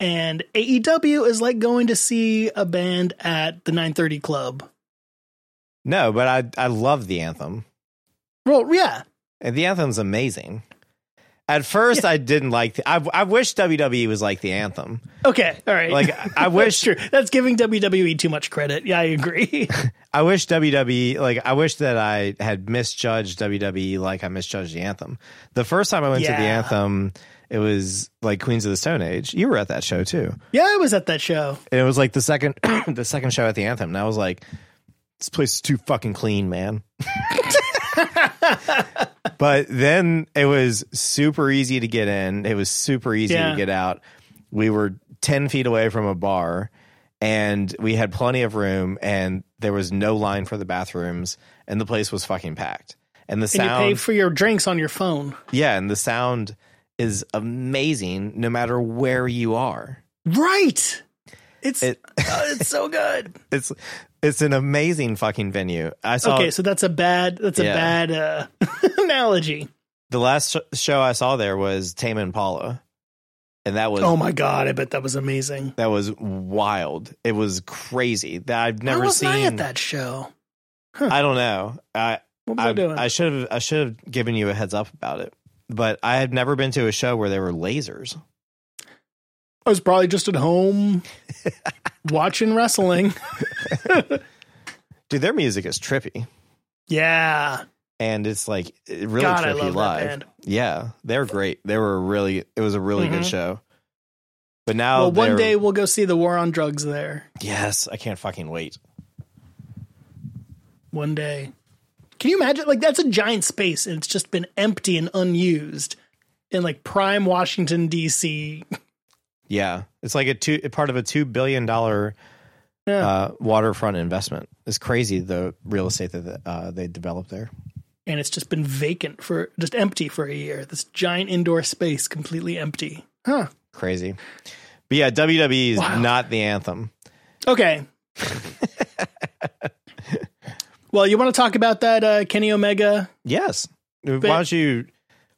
and AEW is like going to see a band at the 930 Club. no, but I I love the anthem. Well, yeah, And the anthem's amazing. At first, I didn't like. The, I I wish WWE was like the anthem. okay, all right. Like I *laughs* wish That's true. That's giving WWE too much credit. Yeah, I agree. *laughs* I wish WWE like I wish that I had misjudged WWE like I misjudged the anthem. The first time I went to the anthem, it was like Queens of the Stone Age. You were at that show too, yeah, I was at that show. and it was like the second *clears throat* the second show at the anthem. And I was like, this place is too fucking clean, man. *laughs* but then it was super easy to get in. It was super easy Yeah. to get out. We were ten feet away from a bar. And we had plenty of room, and there was no line for the bathrooms, and the place was fucking packed. And the And sound, you pay for your drinks on your phone. yeah, and the sound is amazing no matter where you are. Right. It's It- *laughs* oh, it's so good. *laughs* It's It's an amazing fucking venue. I saw Okay, so that's a bad that's a bad uh, *laughs* analogy. the last sh- show I saw there was Tame Impala, and that was Oh my god, I bet that was amazing. that was wild. It was crazy. That I've never Why wasn't seen. I at that show? I don't know. I What was I, I, doing? I should have I should have given you a heads up about it. But I had never been to a show where there were lasers. I was probably just at home *laughs* watching wrestling. *laughs* Dude, their music is trippy. Yeah. And it's like it really God, trippy live. Yeah, they're great. They were really it was a really Mhm. good show. But now well, one day we'll go see the War on Drugs there. Yes, I can't fucking wait. One day. Can you imagine? Like that's a giant space, and it's just been empty and unused in like prime Washington D.C. Yeah, it's like a two part of a two billion dollar Yeah. uh, waterfront investment. It's crazy the real estate that uh, they developed there. and it's just been vacant for just empty for a year. This giant indoor space completely empty. Huh. Crazy, but yeah, WWE is Wow. not the anthem. Okay. *laughs* well, you want to talk about that uh, Kenny Omega? Yes, why don't you?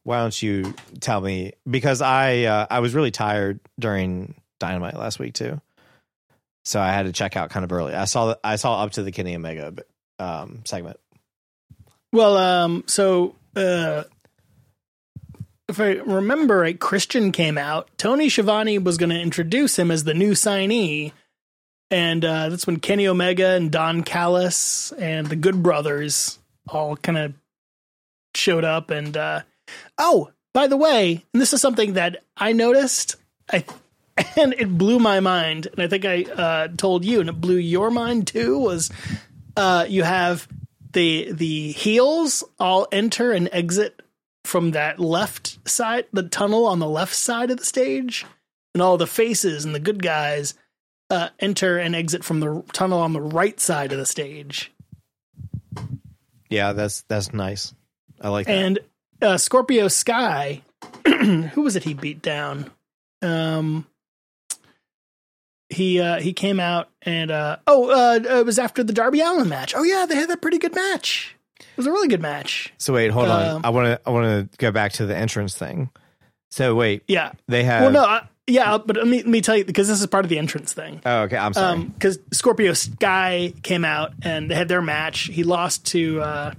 Why don't you tell me? Because I uh, I was really tired during Dynamite last week too, so I had to check out kind of early. I saw I saw up to the Kenny Omega um, segment. Well, um, so uh, if I remember right, Christian came out. Tony Schiavone was going to introduce him as the new signee, and uh, that's when Kenny Omega and Don Callis and the Good Brothers all kind of showed up. And uh, oh, by the way, and this is something that I noticed. I *laughs* and it blew my mind, and I think I uh, told you, and it blew your mind too. Was uh, you have the the heels all enter and exit from that left side, the tunnel on the left side of the stage, and all the faces and the good guys uh, enter and exit from the tunnel on the right side of the stage. Yeah, that's that's nice. I like that. And uh, Scorpio Sky, *clears throat* who was it he beat down? Um, he uh, he came out and uh, oh, uh, it was after the Darby Allin match. Oh yeah, they had that pretty good match. It was a really good match. So wait, hold Um, on. I want to I want to go back to the entrance thing. So wait, Yeah. they have. Well, no, I, yeah, but let me let me tell you because this is part of the entrance thing. Oh, okay. I'm sorry. because Scorpio Sky came out and they had their match. He lost to uh,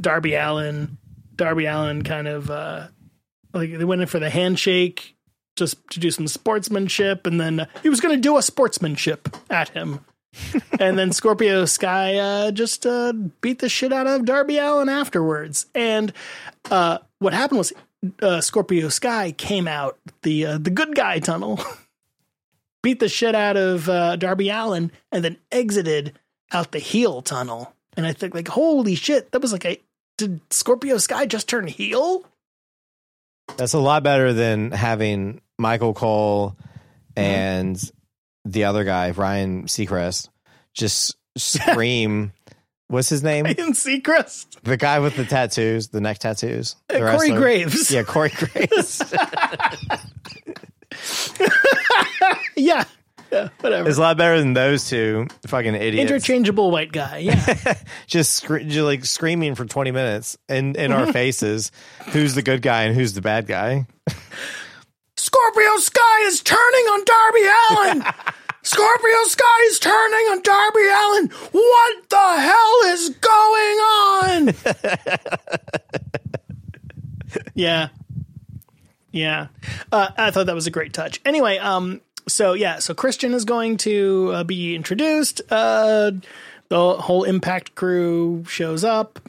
Darby Allin. Darby Allin kind of uh, like they went in for the handshake just to do some sportsmanship, and then he was going to do a sportsmanship at him. *laughs* and then Scorpio Sky uh, just uh, beat the shit out of Darby Allin afterwards. And uh, what happened was uh, Scorpio Sky came out the uh, the good guy tunnel *laughs* beat the shit out of uh, Darby Allin, and then exited out the heel tunnel. And I think, like, holy shit, that was like a did Scorpio Sky just turn heel? That's a lot better than having Michael Cole and the other guy, Ryan Seacrest, just *laughs* scream. What's his name? In Seacrest, The guy with the tattoos, the neck tattoos. The Uh, Corey wrestler? Graves. Yeah, Corey Graves. *laughs* yeah, yeah, whatever. it's a lot better than those two fucking idiots. Interchangeable white guy. Yeah, *laughs* just, scre- just like screaming for 20 minutes in, in Mm-hmm. our faces who's the good guy and who's the bad guy. Scorpio Sky is turning on Darby Allin. *laughs* Scorpio Sky is turning on Darby Allin. What the hell is going on? *laughs* yeah. Yeah. Uh, I thought that was a great touch. Anyway, um, so yeah, so Christian is going to uh, be introduced. Uh, the whole Impact crew shows up.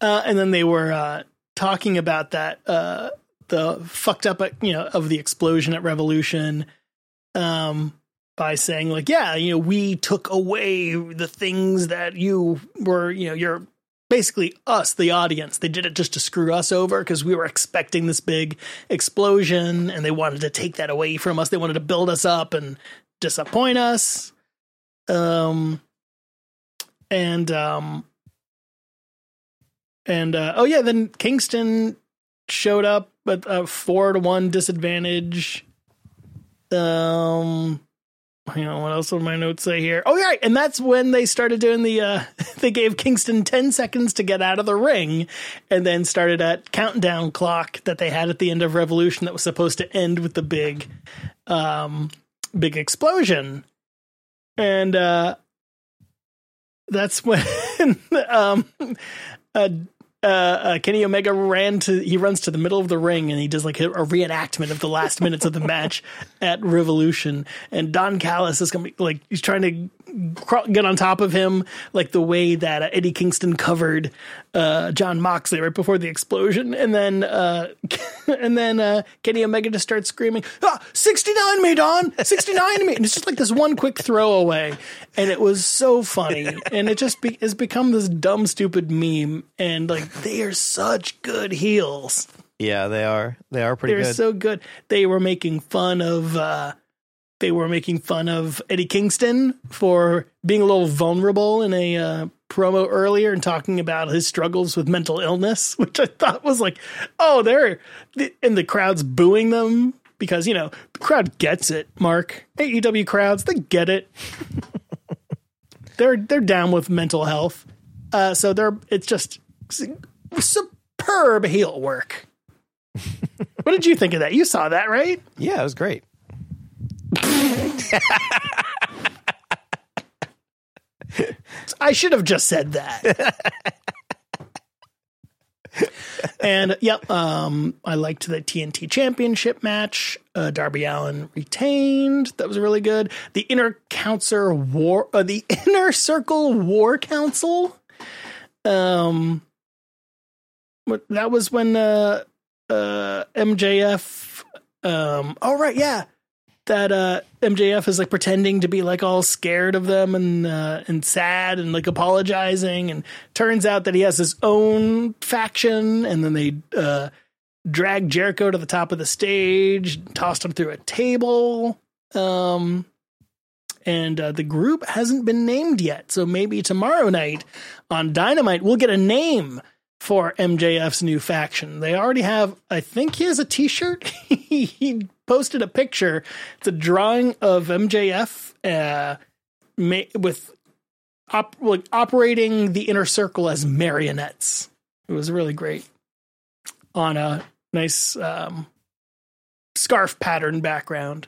Uh, and then they were uh, talking about that uh, the fucked up, you know, of the explosion at Revolution, um, by saying like, yeah, you know, we took away the things that you were, you know, you're basically us, the audience. They did it just to screw us over because we were expecting this big explosion, and they wanted to take that away from us. They wanted to build us up and disappoint us. Um, and um, and uh, oh yeah, then Kingston showed up at a four to one disadvantage. Um, hang on, what else would my notes say here? Oh, right. And that's when they started doing the, uh, *laughs* they gave Kingston 10 seconds to get out of the ring and then started that countdown clock that they had at the end of Revolution that was supposed to end with the big, um, big explosion. And, uh, that's *laughs* when, um, uh, uh, uh, Kenny Omega ran to he runs to the middle of the ring and he does like a, a reenactment of the last minutes of the match *laughs* at Revolution. And Don Callis is coming like he's trying to get on top of him like the way that uh, Eddie Kingston covered uh, Jon Moxley right before the explosion. And then uh, *laughs* and then uh, Kenny Omega just starts screaming, ah, 69 me, Don, 69 me. And it's just like this one quick throwaway. And it was so funny. And it just be- has become this dumb, stupid meme. And like they are such good heels. Yeah, they are. They are pretty They're good. so good. They were making fun of uh they were making fun of Eddie Kingston for being a little vulnerable in a uh, promo earlier and talking about his struggles with mental illness, *laughs* which I thought was like, oh, they're and the crowd's booing them because you know the crowd gets it. Mark AEW crowds, they get it. *laughs* they're they're down with mental health, uh, so they're it's just superb heel work. *laughs* what did you think of that? You saw that, right? yeah, it was great. I should have just said that. and yep, um, I liked the TNT Championship match. Uh, Darby Allin retained. That was really good. The Inner Council War, uh, the *laughs* Inner Circle War Council. Um, that was when uh, uh, MJF. Um, oh right, yeah that uh, MJF is like pretending to be like all scared of them and uh, and sad and like apologizing, and turns out that he has his own faction, and then they uh, drag Jericho to the top of the stage, tossed him through a table, um, and uh, the group hasn't been named yet, so maybe tomorrow night on Dynamite we'll get a name for MJF's new faction. They already have, I think he has a T-shirt. *laughs* he posted a picture. It's a drawing of MJF uh, ma- with op- like operating the inner circle as marionettes. It was really great on a nice um, scarf pattern background.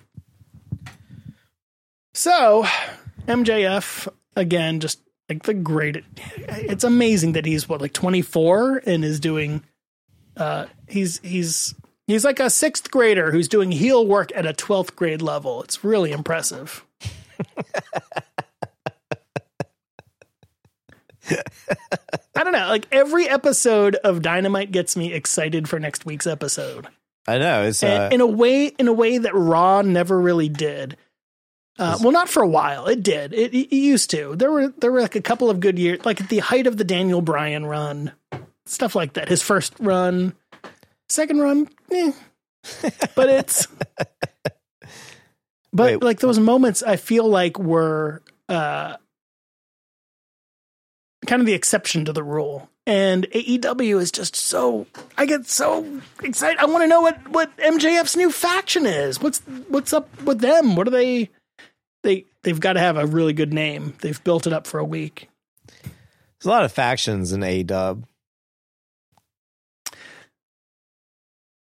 So MJF again, just like the great. It's amazing that he's what like 24 and is doing. Uh, he's he's He's like a sixth grader who's doing heel work at a 12th grade level. It's really impressive. I don't know. Like every episode of Dynamite gets me excited for next week's episode. I know. It's uh, in a way, in a way that Raw never really did. Uh, well, not for a while. It did. It, it used to. There were there were like a couple of good years, like at the height of the Daniel Bryan run, stuff like that. His first run, second run, eh. but it's *laughs* but Wait. like those moments I feel like were uh kind of the exception to the rule. And AEW is just so I get so excited. I want to know what what MJF's new faction is. What's what's up with them? What are they they they've got to have a really good name. They've built it up for a week. there's a lot of factions in AEW.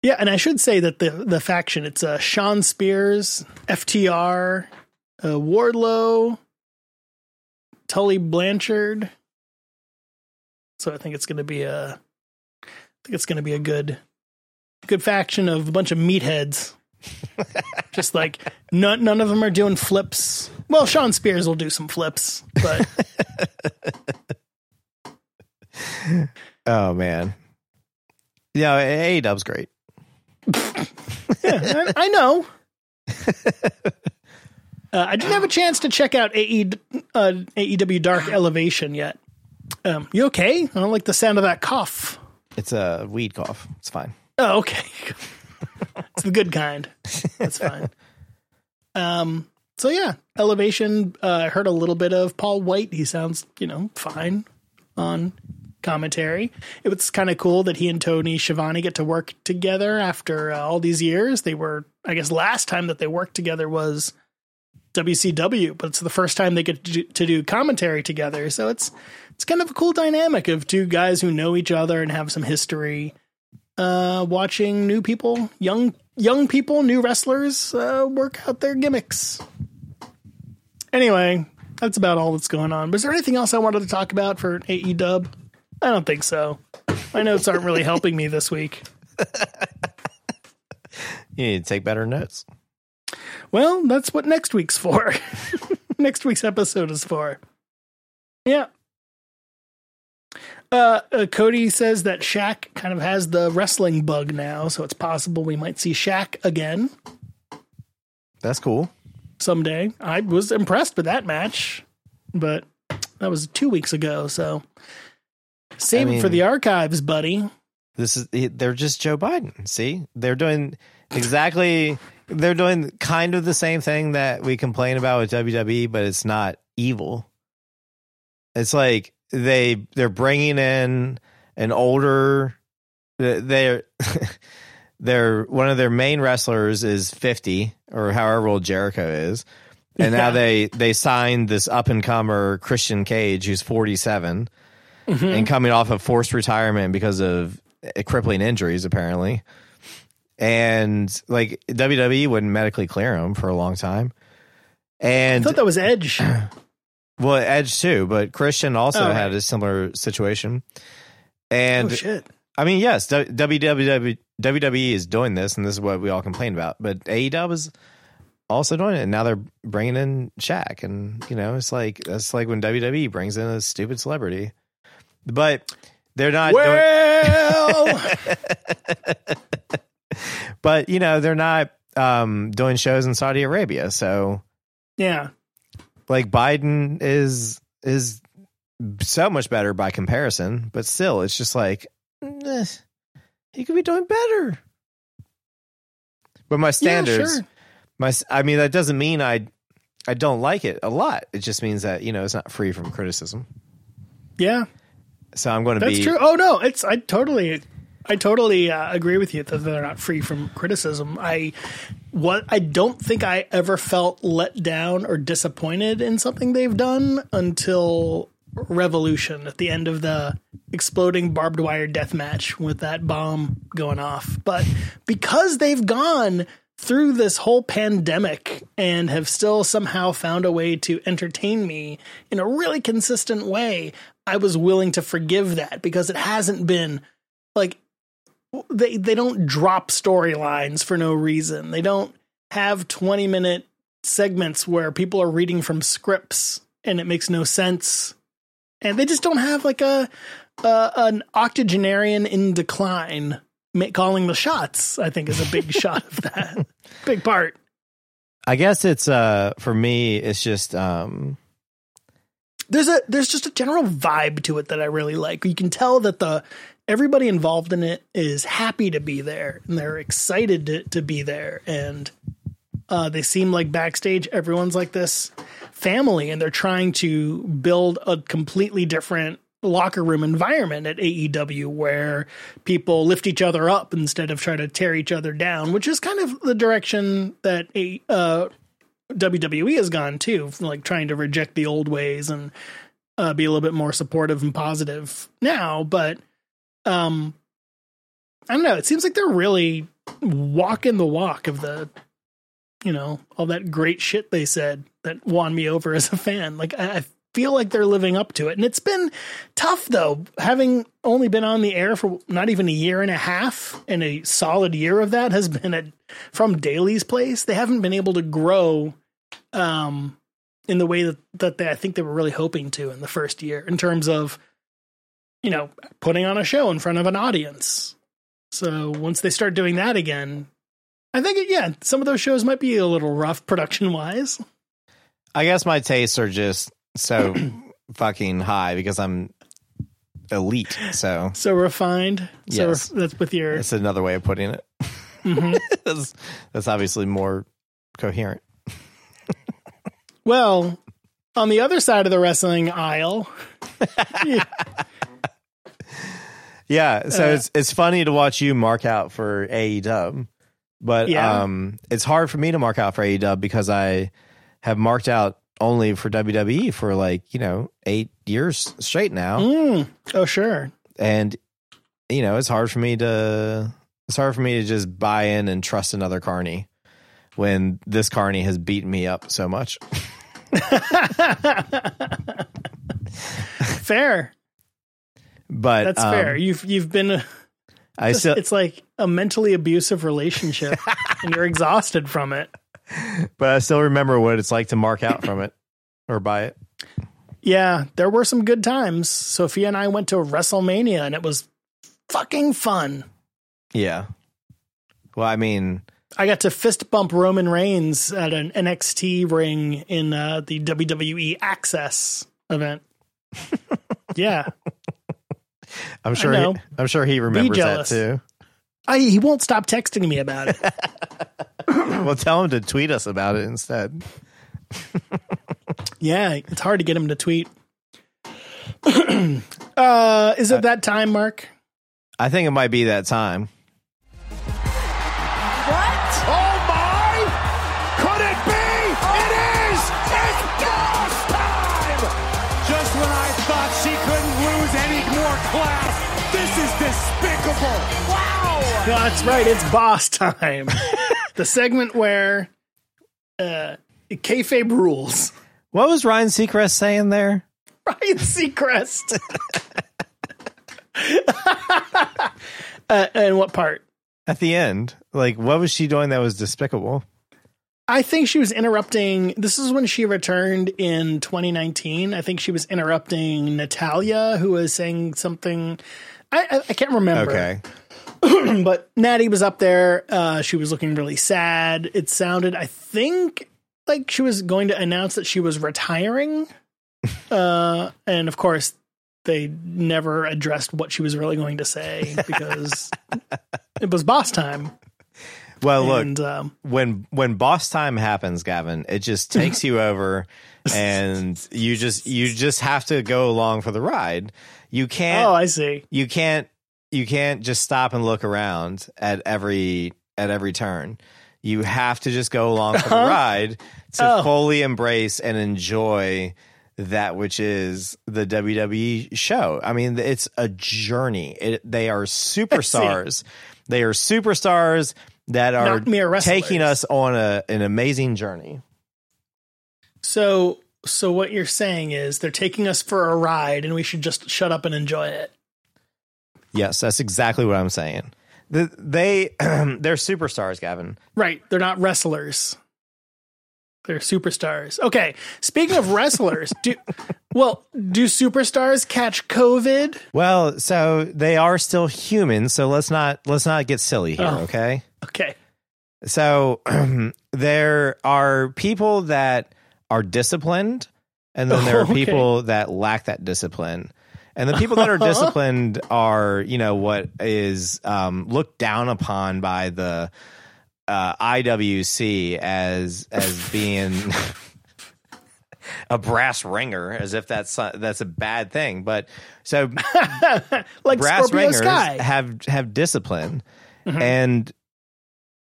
Yeah, and I should say that the the faction it's uh, Shawn Spears, FTR, uh, Wardlow, Tully Blanchard. So I think it's going to be a, I think it's going to be a good, good faction of a bunch of meatheads. *laughs* Just like none none of them are doing flips. Well, Shawn Spears will do some flips, but *laughs* Oh man. Yeah, AEW's great. Yeah, I, I know. Uh, I didn't have a chance to check out AE, uh, AEW Dark Elevation yet. Um, you okay? I don't like the sound of that cough. It's a weed cough. It's fine. Oh, okay. *laughs* it's the good kind. That's fine. Um, so yeah, Elevation. Uh, I heard a little bit of Paul White. He sounds, you know, fine on commentary. It was kind of cool that he and Tony Schiavone get to work together after uh, all these years. They were, I guess, last time that they worked together was WCW, but it's the first time they get to do, to do commentary together. So it's it's kind of a cool dynamic of two guys who know each other and have some history. Uh, watching new people, young young people, new wrestlers uh, work out their gimmicks. Anyway, that's about all that's going on. Was there anything else I wanted to talk about for AE Dub? I don't think so. My notes aren't really helping me this week. You need to take better notes. Well, that's what next week's for. *laughs* next week's episode is for. Yeah. Uh, uh, Cody says that Shaq kind of has the wrestling bug now, so it's possible we might see Shaq again That's cool. someday. I was impressed with that match, but that was two weeks ago, so save I it for the archives, buddy. This is they're just Joe Biden. See, they're doing exactly. They're doing kind of the same thing that we complain about with WWE, but it's not evil. It's like they they're bringing in an older. They're *laughs* they're one of their main wrestlers is fifty or however old Jericho is, and now they they signed this up and comer Christian Cage who's forty Mm-hmm. and coming off of forced retirement because of crippling injuries, apparently. And like WWE wouldn't medically clear him for a long time. And I thought that was Edge. *clears throat* well, Edge too, but Christian also Oh, had right. a similar situation. oh And shit! I mean, yes, WWE, WWE is doing this, and this is what we all complain about. But AEW is also doing it, and now they're bringing in Shaq, and you know, it's like that's like when WWE brings in a stupid celebrity, but they're not. doing- Well, *laughs* but you know, they're not um, doing shows in Saudi Arabia, so yeah, like Biden is is so much better by comparison, but still, it's just like eh, he could be doing better. But my standards, Yeah, sure. my I mean, that doesn't mean I I don't like it a lot. It just means that you know it's not free from criticism. Yeah, So I'm going to be. that's be true. Oh no, it's I totally, I totally uh, agree with you that they're not free from criticism. I what I don't think I ever felt let down or disappointed in something they've done until Revolution at the end of the exploding barbed wire death match with that bomb going off. But because they've gone through this whole pandemic and have still somehow found a way to entertain me in a really consistent way, I was willing to forgive that because it hasn't been like they they don't drop storylines for no reason. They don't have 20 minute segments where people are reading from scripts and it makes no sense. And they just don't have like a, a an octogenarian in decline calling the shots. I think is a big *laughs* shot of that. Big part. I guess it's uh for me it's just um there's a there's just a general vibe to it that I really like. You can tell that the everybody involved in it is happy to be there and they're excited to, to be there and uh, they seem like backstage everyone's like this family and they're trying to build a completely different locker room environment at AEW where people lift each other up instead of try to tear each other down, which is kind of the direction that a uh, WWE has gone too, like trying to reject the old ways and uh, be a little bit more supportive and positive now. But um, I don't know. It seems like they're really walking the walk of the, you know, all that great shit they said that won me over as a fan. Like I, I feel like they're living up to it, and it's been tough though, having only been on the air for not even a year and a half, and a solid year of that has been at from Daily's Place. They haven't been able to grow um, in the way that, that they, I think they were really hoping to in the first year in terms of, you know, putting on a show in front of an audience. So once they start doing that again, I think, yeah, some of those shows might be a little rough production wise. I guess my tastes are just so *clears throat* fucking high because I'm elite. So So refined. So Yes. ref- that's with your, that's another way of putting it. Mhm. *laughs* that's, that's obviously more coherent. *laughs* well, on the other side of the wrestling aisle, *laughs* Yeah, so Uh, it's it's funny to watch you mark out for AEW, but Yeah. um, it's hard for me to mark out for AEW because I have marked out only for WWE for like you know eight years straight now, Mm. Oh, sure. and you know it's hard for me to it's hard for me to just buy in and trust another Carney when this Carney has beaten me up so much. *laughs* Fair. But That's um, fair. You've you've been. a- I still *laughs* it's like a mentally abusive relationship, *laughs* and you're exhausted from it. But I still remember what it's like to mark out from it or buy it. Yeah, there were some good times. Sophia and I went to WrestleMania, and it was fucking fun. Yeah. Well, I mean, I got to fist bump Roman Reigns at an NXT ring in uh, the WWE Access event. *laughs* yeah, I'm sure. He, I'm sure he remembers that too. I, he won't stop texting me about it. *laughs* *coughs* well, tell him to tweet us about it instead. *laughs* yeah, it's hard to get him to tweet. *coughs* uh, is it that time, Mark? I think it might be that time. What? Oh my! Could it be? It is! It's boss time! Just when I thought she couldn't lose any more class, this is despicable! Wow! That's right. It's boss time. *laughs* the segment where uh, kayfabe rules. What was Ryan Seacrest saying there? *laughs* Ryan Seacrest. *laughs* uh, and what part? At the end, like, what was she doing that was despicable? I think she was interrupting. This is when she returned in 2019. I think she was interrupting Natalya, who was saying something. I, I, I can't remember. Okay. *clears throat* but Natty was up there. Uh, she was looking really sad. It sounded, I think, like she was going to announce that she was retiring. *laughs* uh, and of course, they never addressed what she was really going to say because *laughs* it was boss time. Well, look, and um, when when boss time happens, Gavin, it just takes you *laughs* over, and you just you just have to go along for the ride. You can't. oh, I see. you can't you can't just stop and look around at every at every turn. You have to just go along for the uh-huh. ride to Oh. fully embrace and enjoy that which is the WWE show. I mean, it's a journey. It, they are superstars. They are superstars that are Not mere wrestlers. taking us on a an amazing journey. So, so what you're saying is they're taking us for a ride, and we should just shut up and enjoy it. Yes, that's exactly what I'm saying. The, they *clears throat* they're superstars, Gavin. Right. They're not wrestlers. They're superstars. Okay. Speaking of wrestlers, do *laughs* well, do superstars catch COVID? Well, so they are still human, so let's not let's not get silly here, Oh. okay? Okay. So *clears throat* there are people that are disciplined and then there are *laughs* Okay. people that lack that discipline. And the people that are *laughs* disciplined are, you know, what is um, looked down upon by the uh, IWC as as *laughs* being *laughs* a brass ringer, as if that's that's a bad thing. But so Like brass Scorpio ringers Sky. have have discipline, Mhm. and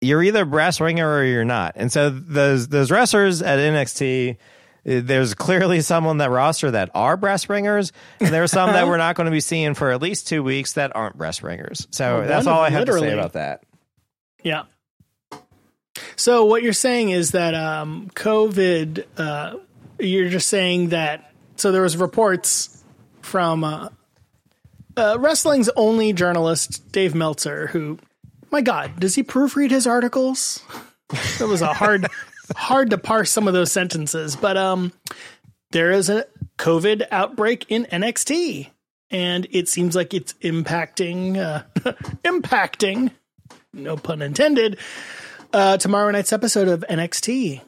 you're either a brass ringer or you're not. And so those those wrestlers at NXT. Uh, There's clearly some on that roster that are brass ringers, and there are some that *laughs* we're not going to be seeing for at least two weeks that aren't brass ringers. So Well, that's all I have to say about that. Yeah. So what you're saying is that um, COVID. Uh, you're just saying that. So there was reports from uh, uh, wrestling's only journalist, Dave Meltzer, who, my God, does he proofread his articles? That was a hard, *laughs* hard to parse some of those sentences, but um, there is a COVID outbreak in NXT, and it seems like it's impacting, uh, *laughs* impacting no pun intended, uh, tomorrow night's episode of NXT.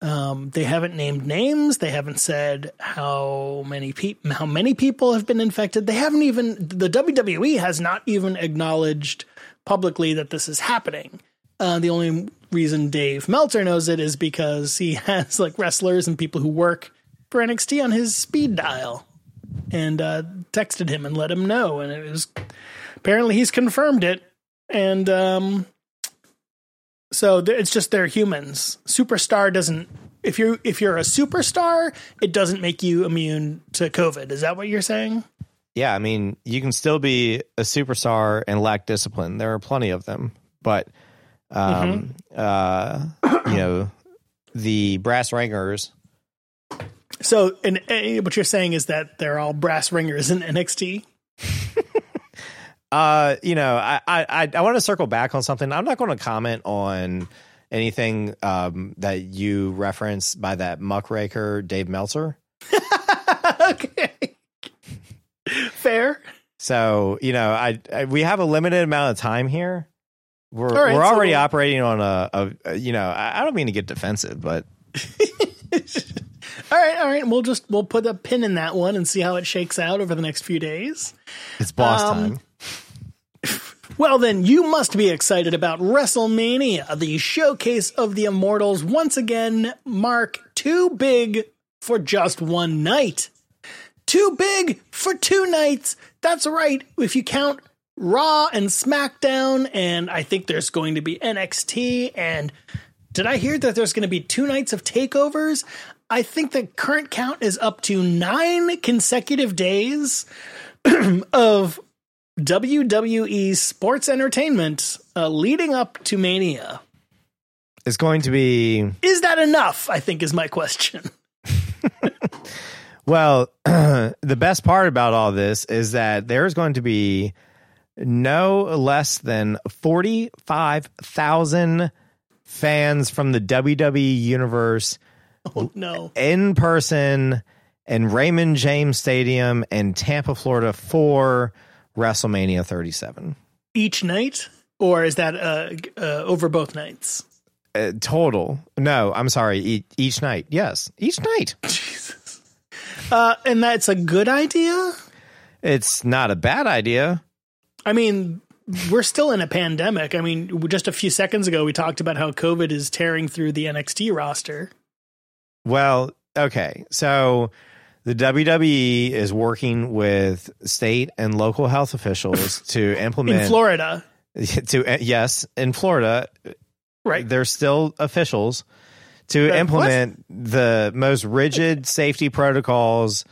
Um, they haven't named names. They haven't said how many people how many people have been infected. They haven't even the WWE has not even acknowledged publicly that this is happening. Uh, the only reason Dave Meltzer knows it is because he *laughs* has like wrestlers and people who work for NXT on his speed dial, and uh, texted him and let him know. And it was apparently he's confirmed it and um so th- it's just they're humans superstar doesn't if you're if you're a superstar, it doesn't make you immune to COVID. Is that what you're saying? Yeah, I mean, you can still be a superstar and lack discipline. There are plenty of them, but um, uh, you know, the brass ringers. So, and, and what you're saying is that they're all brass ringers in NXT. *laughs* Uh, you know, I I I want to circle back on something. I'm not going to comment on anything um, that you reference by that muckraker Dave Meltzer. *laughs* okay, fair. So you know, I, I we have a limited amount of time here. We're right, we're so- already operating on a, a, a you know I, I don't mean to get defensive, but *laughs* All right, all right. We'll just we'll put a pin in that one and see how it shakes out over the next few days. it's boss Um, time. *laughs* Well, then you must be excited about WrestleMania, the showcase of the immortals. Once again, Mark, too big for just one night. Too big for two nights. That's right. If you count Raw and SmackDown, and I think there's going to be NXT, and did I hear that there's going to be two nights of takeovers? I think the current count is up to nine consecutive days *clears throat* of WWE sports entertainment uh, leading up to Mania. It's going to be Is that enough? I think is my question. *laughs* Well, *clears throat* the best part about all this is that there's going to be no less than 45,000 fans from the WWE universe Oh no. in person in Raymond James Stadium in Tampa, Florida for WrestleMania 37. Each night? Or is that uh, uh, over both nights? Uh, total. No, I'm sorry. E- each night. Yes. Each night. *laughs* Uh, and that's a good idea? It's not a bad idea. I mean, we're still in a pandemic. I mean, just a few seconds ago, we talked about how COVID is tearing through the NXT roster. Well, okay. So the WWE is working with state and local health officials *laughs* to implement In Florida, *laughs* to yes, in Florida, right? they're still officials to Uh, implement the most rigid safety protocols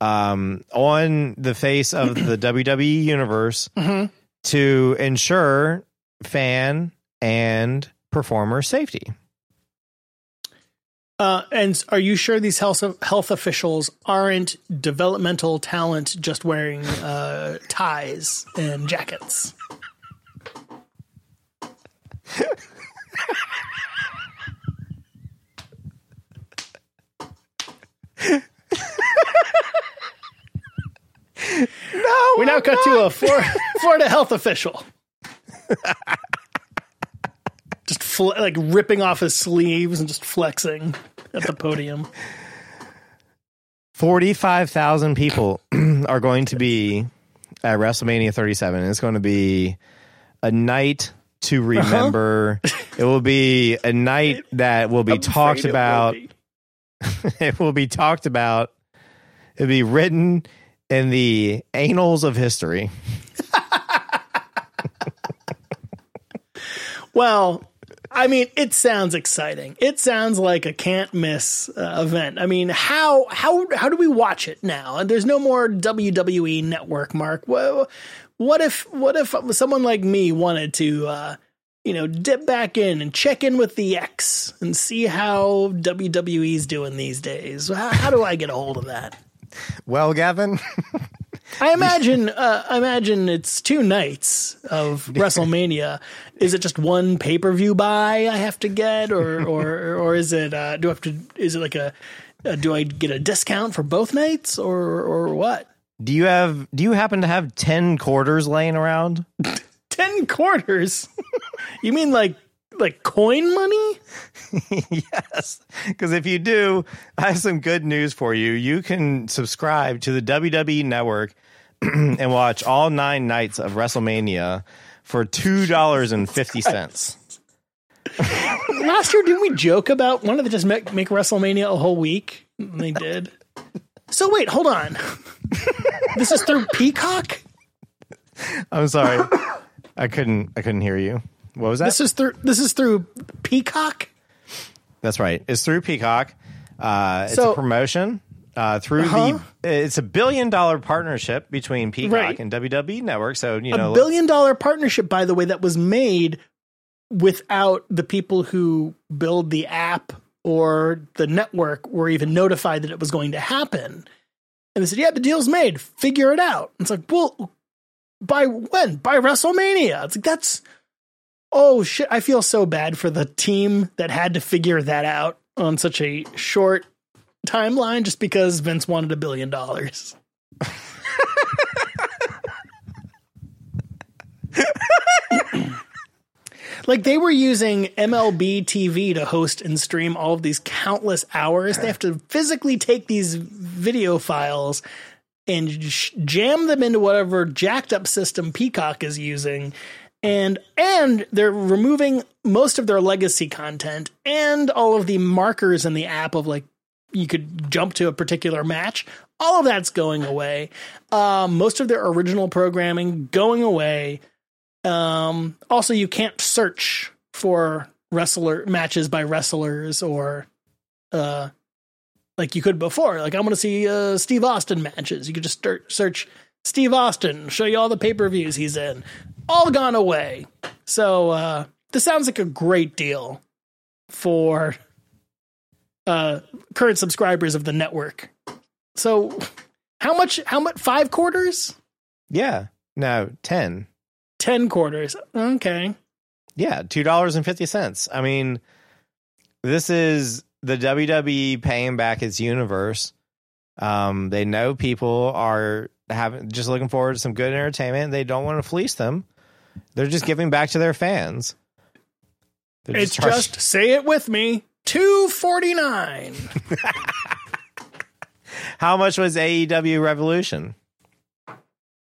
um, on the face of the *clears throat* WWE universe Mhm. to ensure fan and performer safety. Uh, and are you sure these health health officials aren't developmental talent just wearing uh, ties and jackets? *laughs* No, We now cut to a Flor- *laughs* Florida health official. just fl- like ripping off his sleeves and just flexing at the podium. 45,000 people *clears throat* are going to be at WrestleMania 37. It's going to be a night to uh-huh. remember. It will be a night *laughs* that will be I'm talked afraid it will about. be. *laughs* it will be talked about. It'll be written in the annals of history. *laughs* Well, I mean, it sounds exciting. It sounds like a can't miss uh, event. I mean, how how how do we watch it now? And there's no more WWE Network, Mark. Well, what if what if someone like me wanted to, uh, you know, dip back in and check in with the X and see how WWE's doing these days? How, how do I get a hold of that? Well, Gavin, *laughs* I imagine, uh, I imagine it's two nights of *laughs* WrestleMania. Is it just one pay per view buy I have to get, or *laughs* or or is it? Uh, do I have to? Is it like a? Uh, do I get a discount for both nights, or or what? do you have do you happen to have 10 quarters laying around? Ten quarters? you mean like like coin money? *laughs* yes. Because if you do, I have some good news for you. You can subscribe to the WWE network *clears throat* and watch all nine nights of WrestleMania for $2.50. *laughs* Last year, didn't we joke about wanted to just make, make WrestleMania a whole week? And they did. So wait, hold on. *laughs* this is through Peacock. I'm sorry. I couldn't I couldn't hear you. What was that? This is through this is through Peacock. That's right. It's through Peacock. Uh, it's So- a promotion uh, through Uh-huh. the. It's a billion dollar partnership between Peacock Right. and WWE Network. So you a know, billion dollar partnership, by the way, that was made without the people who build the app or the network were even notified that it was going to happen. And they said, "Yeah, the deal's made. Figure it out." It's like, well, by when? By WrestleMania. It's like that's. Oh shit! I feel so bad for the team that had to figure that out on such a short timeline, just because Vince wanted a billion dollars. like they were using MLB TV to host and stream all of these countless hours. They have to physically take these video files and j- jam them into whatever jacked up system Peacock is using. And and they're removing most of their legacy content and all of the markers in the app of like you could jump to a particular match. All of that's going away. Um, most of their original programming going away. Um, also, you can't search for wrestler matches by wrestlers or uh, like you could before. Like I want to see uh, Steve Austin matches. You could just start search Steve Austin, show you all the pay per views he's in. All gone away. So uh, this sounds like a great deal for uh, current subscribers of the network. So how much? How much? Five quarters? yeah, no, ten. Ten quarters? Okay. Yeah, two dollars and fifty cents. I mean, this is the WWE paying back its universe. Um, they know people are having just looking forward to some good entertainment. They don't want to fleece them. They're just giving back to their fans. They're It's charging- just say it with me. Two forty nine. *laughs* how much was AEW Revolution?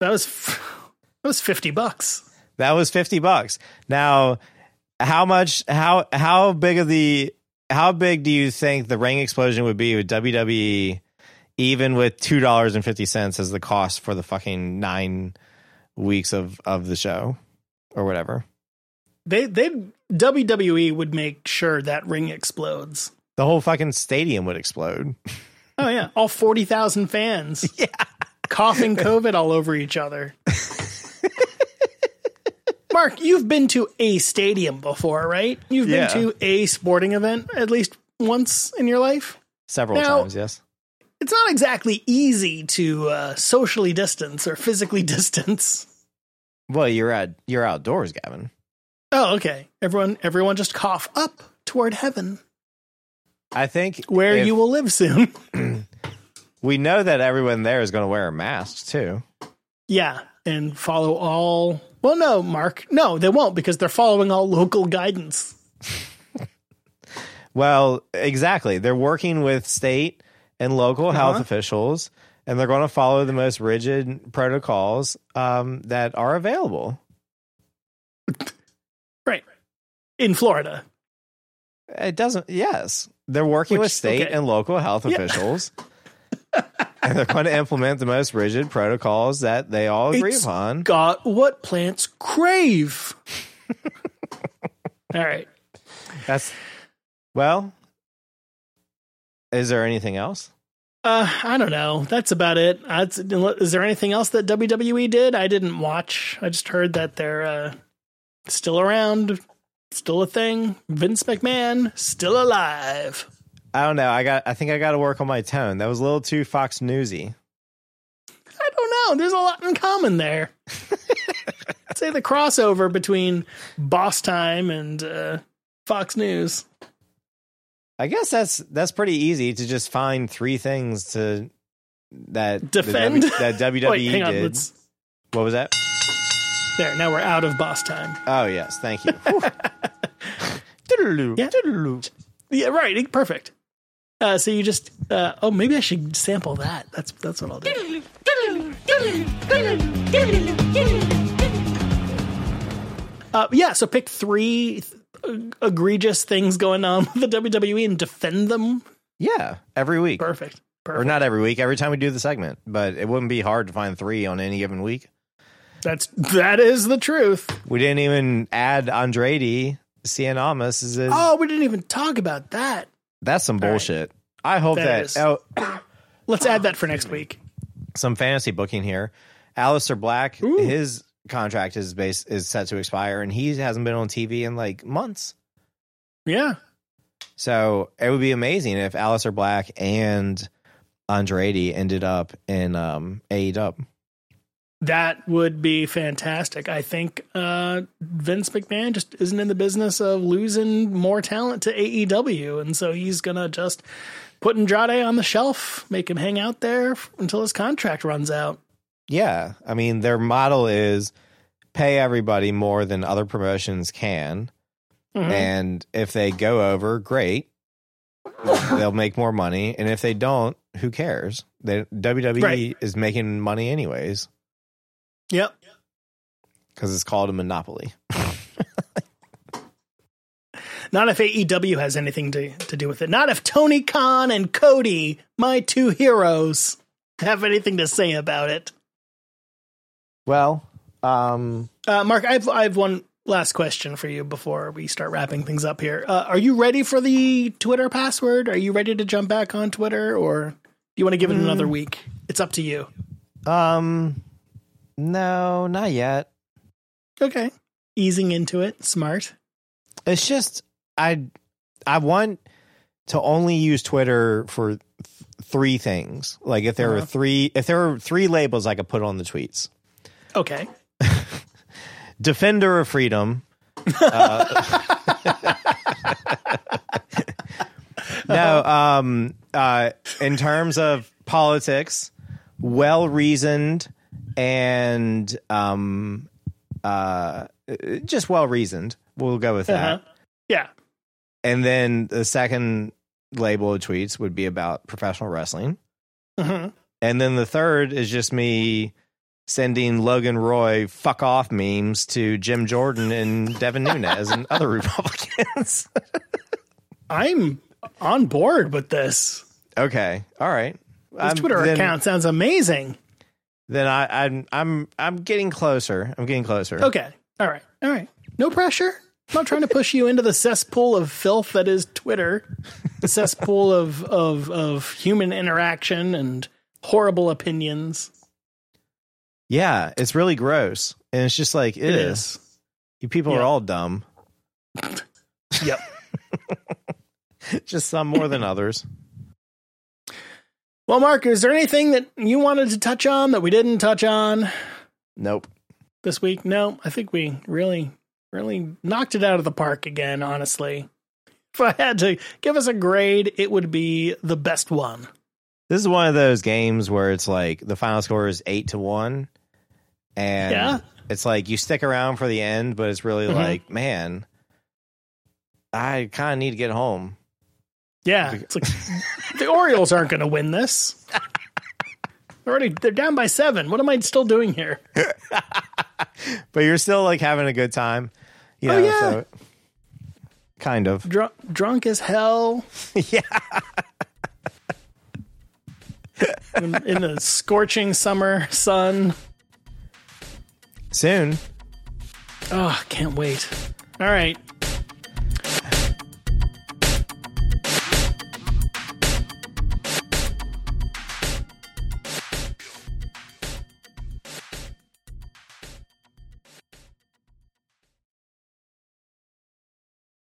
That was that was fifty bucks. That was 50 bucks. Now, how much how how big of the how big do you think the ring explosion would be with WWE even with $2.50 as the cost for the fucking 9 weeks of of the show or whatever? They they WWE would make sure that ring explodes. The whole fucking stadium would explode. Oh yeah, all forty thousand fans. *laughs* Yeah, coughing COVID all over each other. *laughs* Mark, you've been to a stadium before, right? You've Yeah. been to a sporting event at least once in your life. Several Now- times, yes. It's not exactly easy to uh, socially distance or physically *laughs* distance. Well, you're at you're outdoors, Gavin. Oh, okay. Everyone, everyone, just cough up toward heaven, I think where if- you will live soon. *clears throat* *laughs* we know that everyone there is going to wear a mask too. Yeah, and follow all. Well, no, Mark, no, they won't because they're following all local guidance. *laughs* Well, exactly. They're working with state and local health Uh-huh. officials, and they're going to follow the most rigid protocols um, that are available. *laughs* Right. In Florida. It doesn't. Yes, they're working Which- with state okay. and local health Yeah. officials, *laughs* and they're going to implement the most rigid protocols that they all agree It's upon. Got what plants crave. *laughs* all right. That's well. Is there anything else? Uh, I don't know. That's about it. Is there anything else that WWE did? I didn't watch. I just heard that they're uh, still around, still a thing. Vince McMahon still alive. I don't know. I got. I think I got to work on my tone. That was a little too Fox Newsy. I don't know. There's a lot in common there. I'd *laughs* say the crossover between Boss Time and uh, Fox News. I guess that's that's pretty easy to just find three things to that Defend? *laughs* W- that WWE Wait, hang on. did. Let's, What was that? there, now we're out of Boss Time. Oh yes, thank you. *laughs* Yeah. Yeah, right. Perfect. Uh, so you just uh, oh maybe I should sample that. That's that's what I'll do. Uh, yeah, so pick three egregious things going on with the WWE and defend them. Yeah, every week, Perfect. or not every week. Every time we do the segment, but it wouldn't be hard to find three on any given week. That's that is the truth. We didn't even add Andrade Cien Almas is a, Oh, we didn't even talk about that. that's some right. bullshit. I hope That that, oh, Let's add that for next week. some fantasy booking here. Aleister Black, Ooh. his contract is base is set to expire, and he hasn't been on TV in like months. Yeah. So it would be amazing if Aleister Black and Andrade ended up in um, AEW. That would be fantastic. I think uh, Vince McMahon just isn't in the business of losing more talent to AEW, and so he's gonna just put Andrade on the shelf, make him hang out there until his contract runs out. Yeah, I mean their model is pay everybody more than other promotions can, Mhm. and if they go over, great, they'll make more money, and if they don't, who cares? They, WWE Right. is making money anyways Yep. because it's called a monopoly. *laughs* Not if AEW has anything to, to do with it. Not if Tony Khan and Cody, my two heroes, have anything to say about it. Well, um, Uh, Mark, I've I have one last question for you before we start wrapping things up here. Uh, are you ready for the Twitter password? Are you ready to jump back on Twitter, or do you want to give it another week? It's up to you. um, no, not yet. Okay, easing into it, smart. It's just I I want to only use Twitter for th- three things. Like if there were Uh-huh. three if there were three labels I could put on the tweets. Okay, *laughs* Defender of freedom. Uh, *laughs* no, um uh in terms of politics, well reasoned and um uh just well reasoned. We'll go with that. uh-huh. yeah, And then the second label of tweets would be about professional wrestling. Mhm. And then the third is just me sending Logan Roy fuck off memes to Jim Jordan and Devin Nunes *laughs* and other Republicans. I'm on board with this. okay. All right. This I'm- Twitter then, account sounds amazing. Then I, I'm I'm I'm getting closer. I'm getting closer. Okay, all right, all right. No pressure. I'm not trying to push you into the cesspool of filth that is Twitter, the cesspool of of of human interaction and horrible opinions. Yeah, it's really gross. And it's just like it It is. is. You people are all dumb. *laughs* Yep. *laughs* Just some more than others. Well, Mark, is there anything that you wanted to touch on that we didn't touch on Nope. this week? No, I think we really, really knocked it out of the park again, honestly. If I had to give us a grade, it would be the best one. This is one of those games where it's like the final score is eight to one, and Yeah. it's like you stick around for the end, but it's really Mhm. like, man, I kind of need to get home. Yeah. It's like *laughs* the Orioles aren't going to win this. *laughs* Already, they're down by seven. What am I still doing here? *laughs* But you're still like having a good time. You Oh, yeah. so- kind of. Drunk, drunk as hell. yeah. in, in the scorching summer sun. Soon. Oh, can't wait. All right.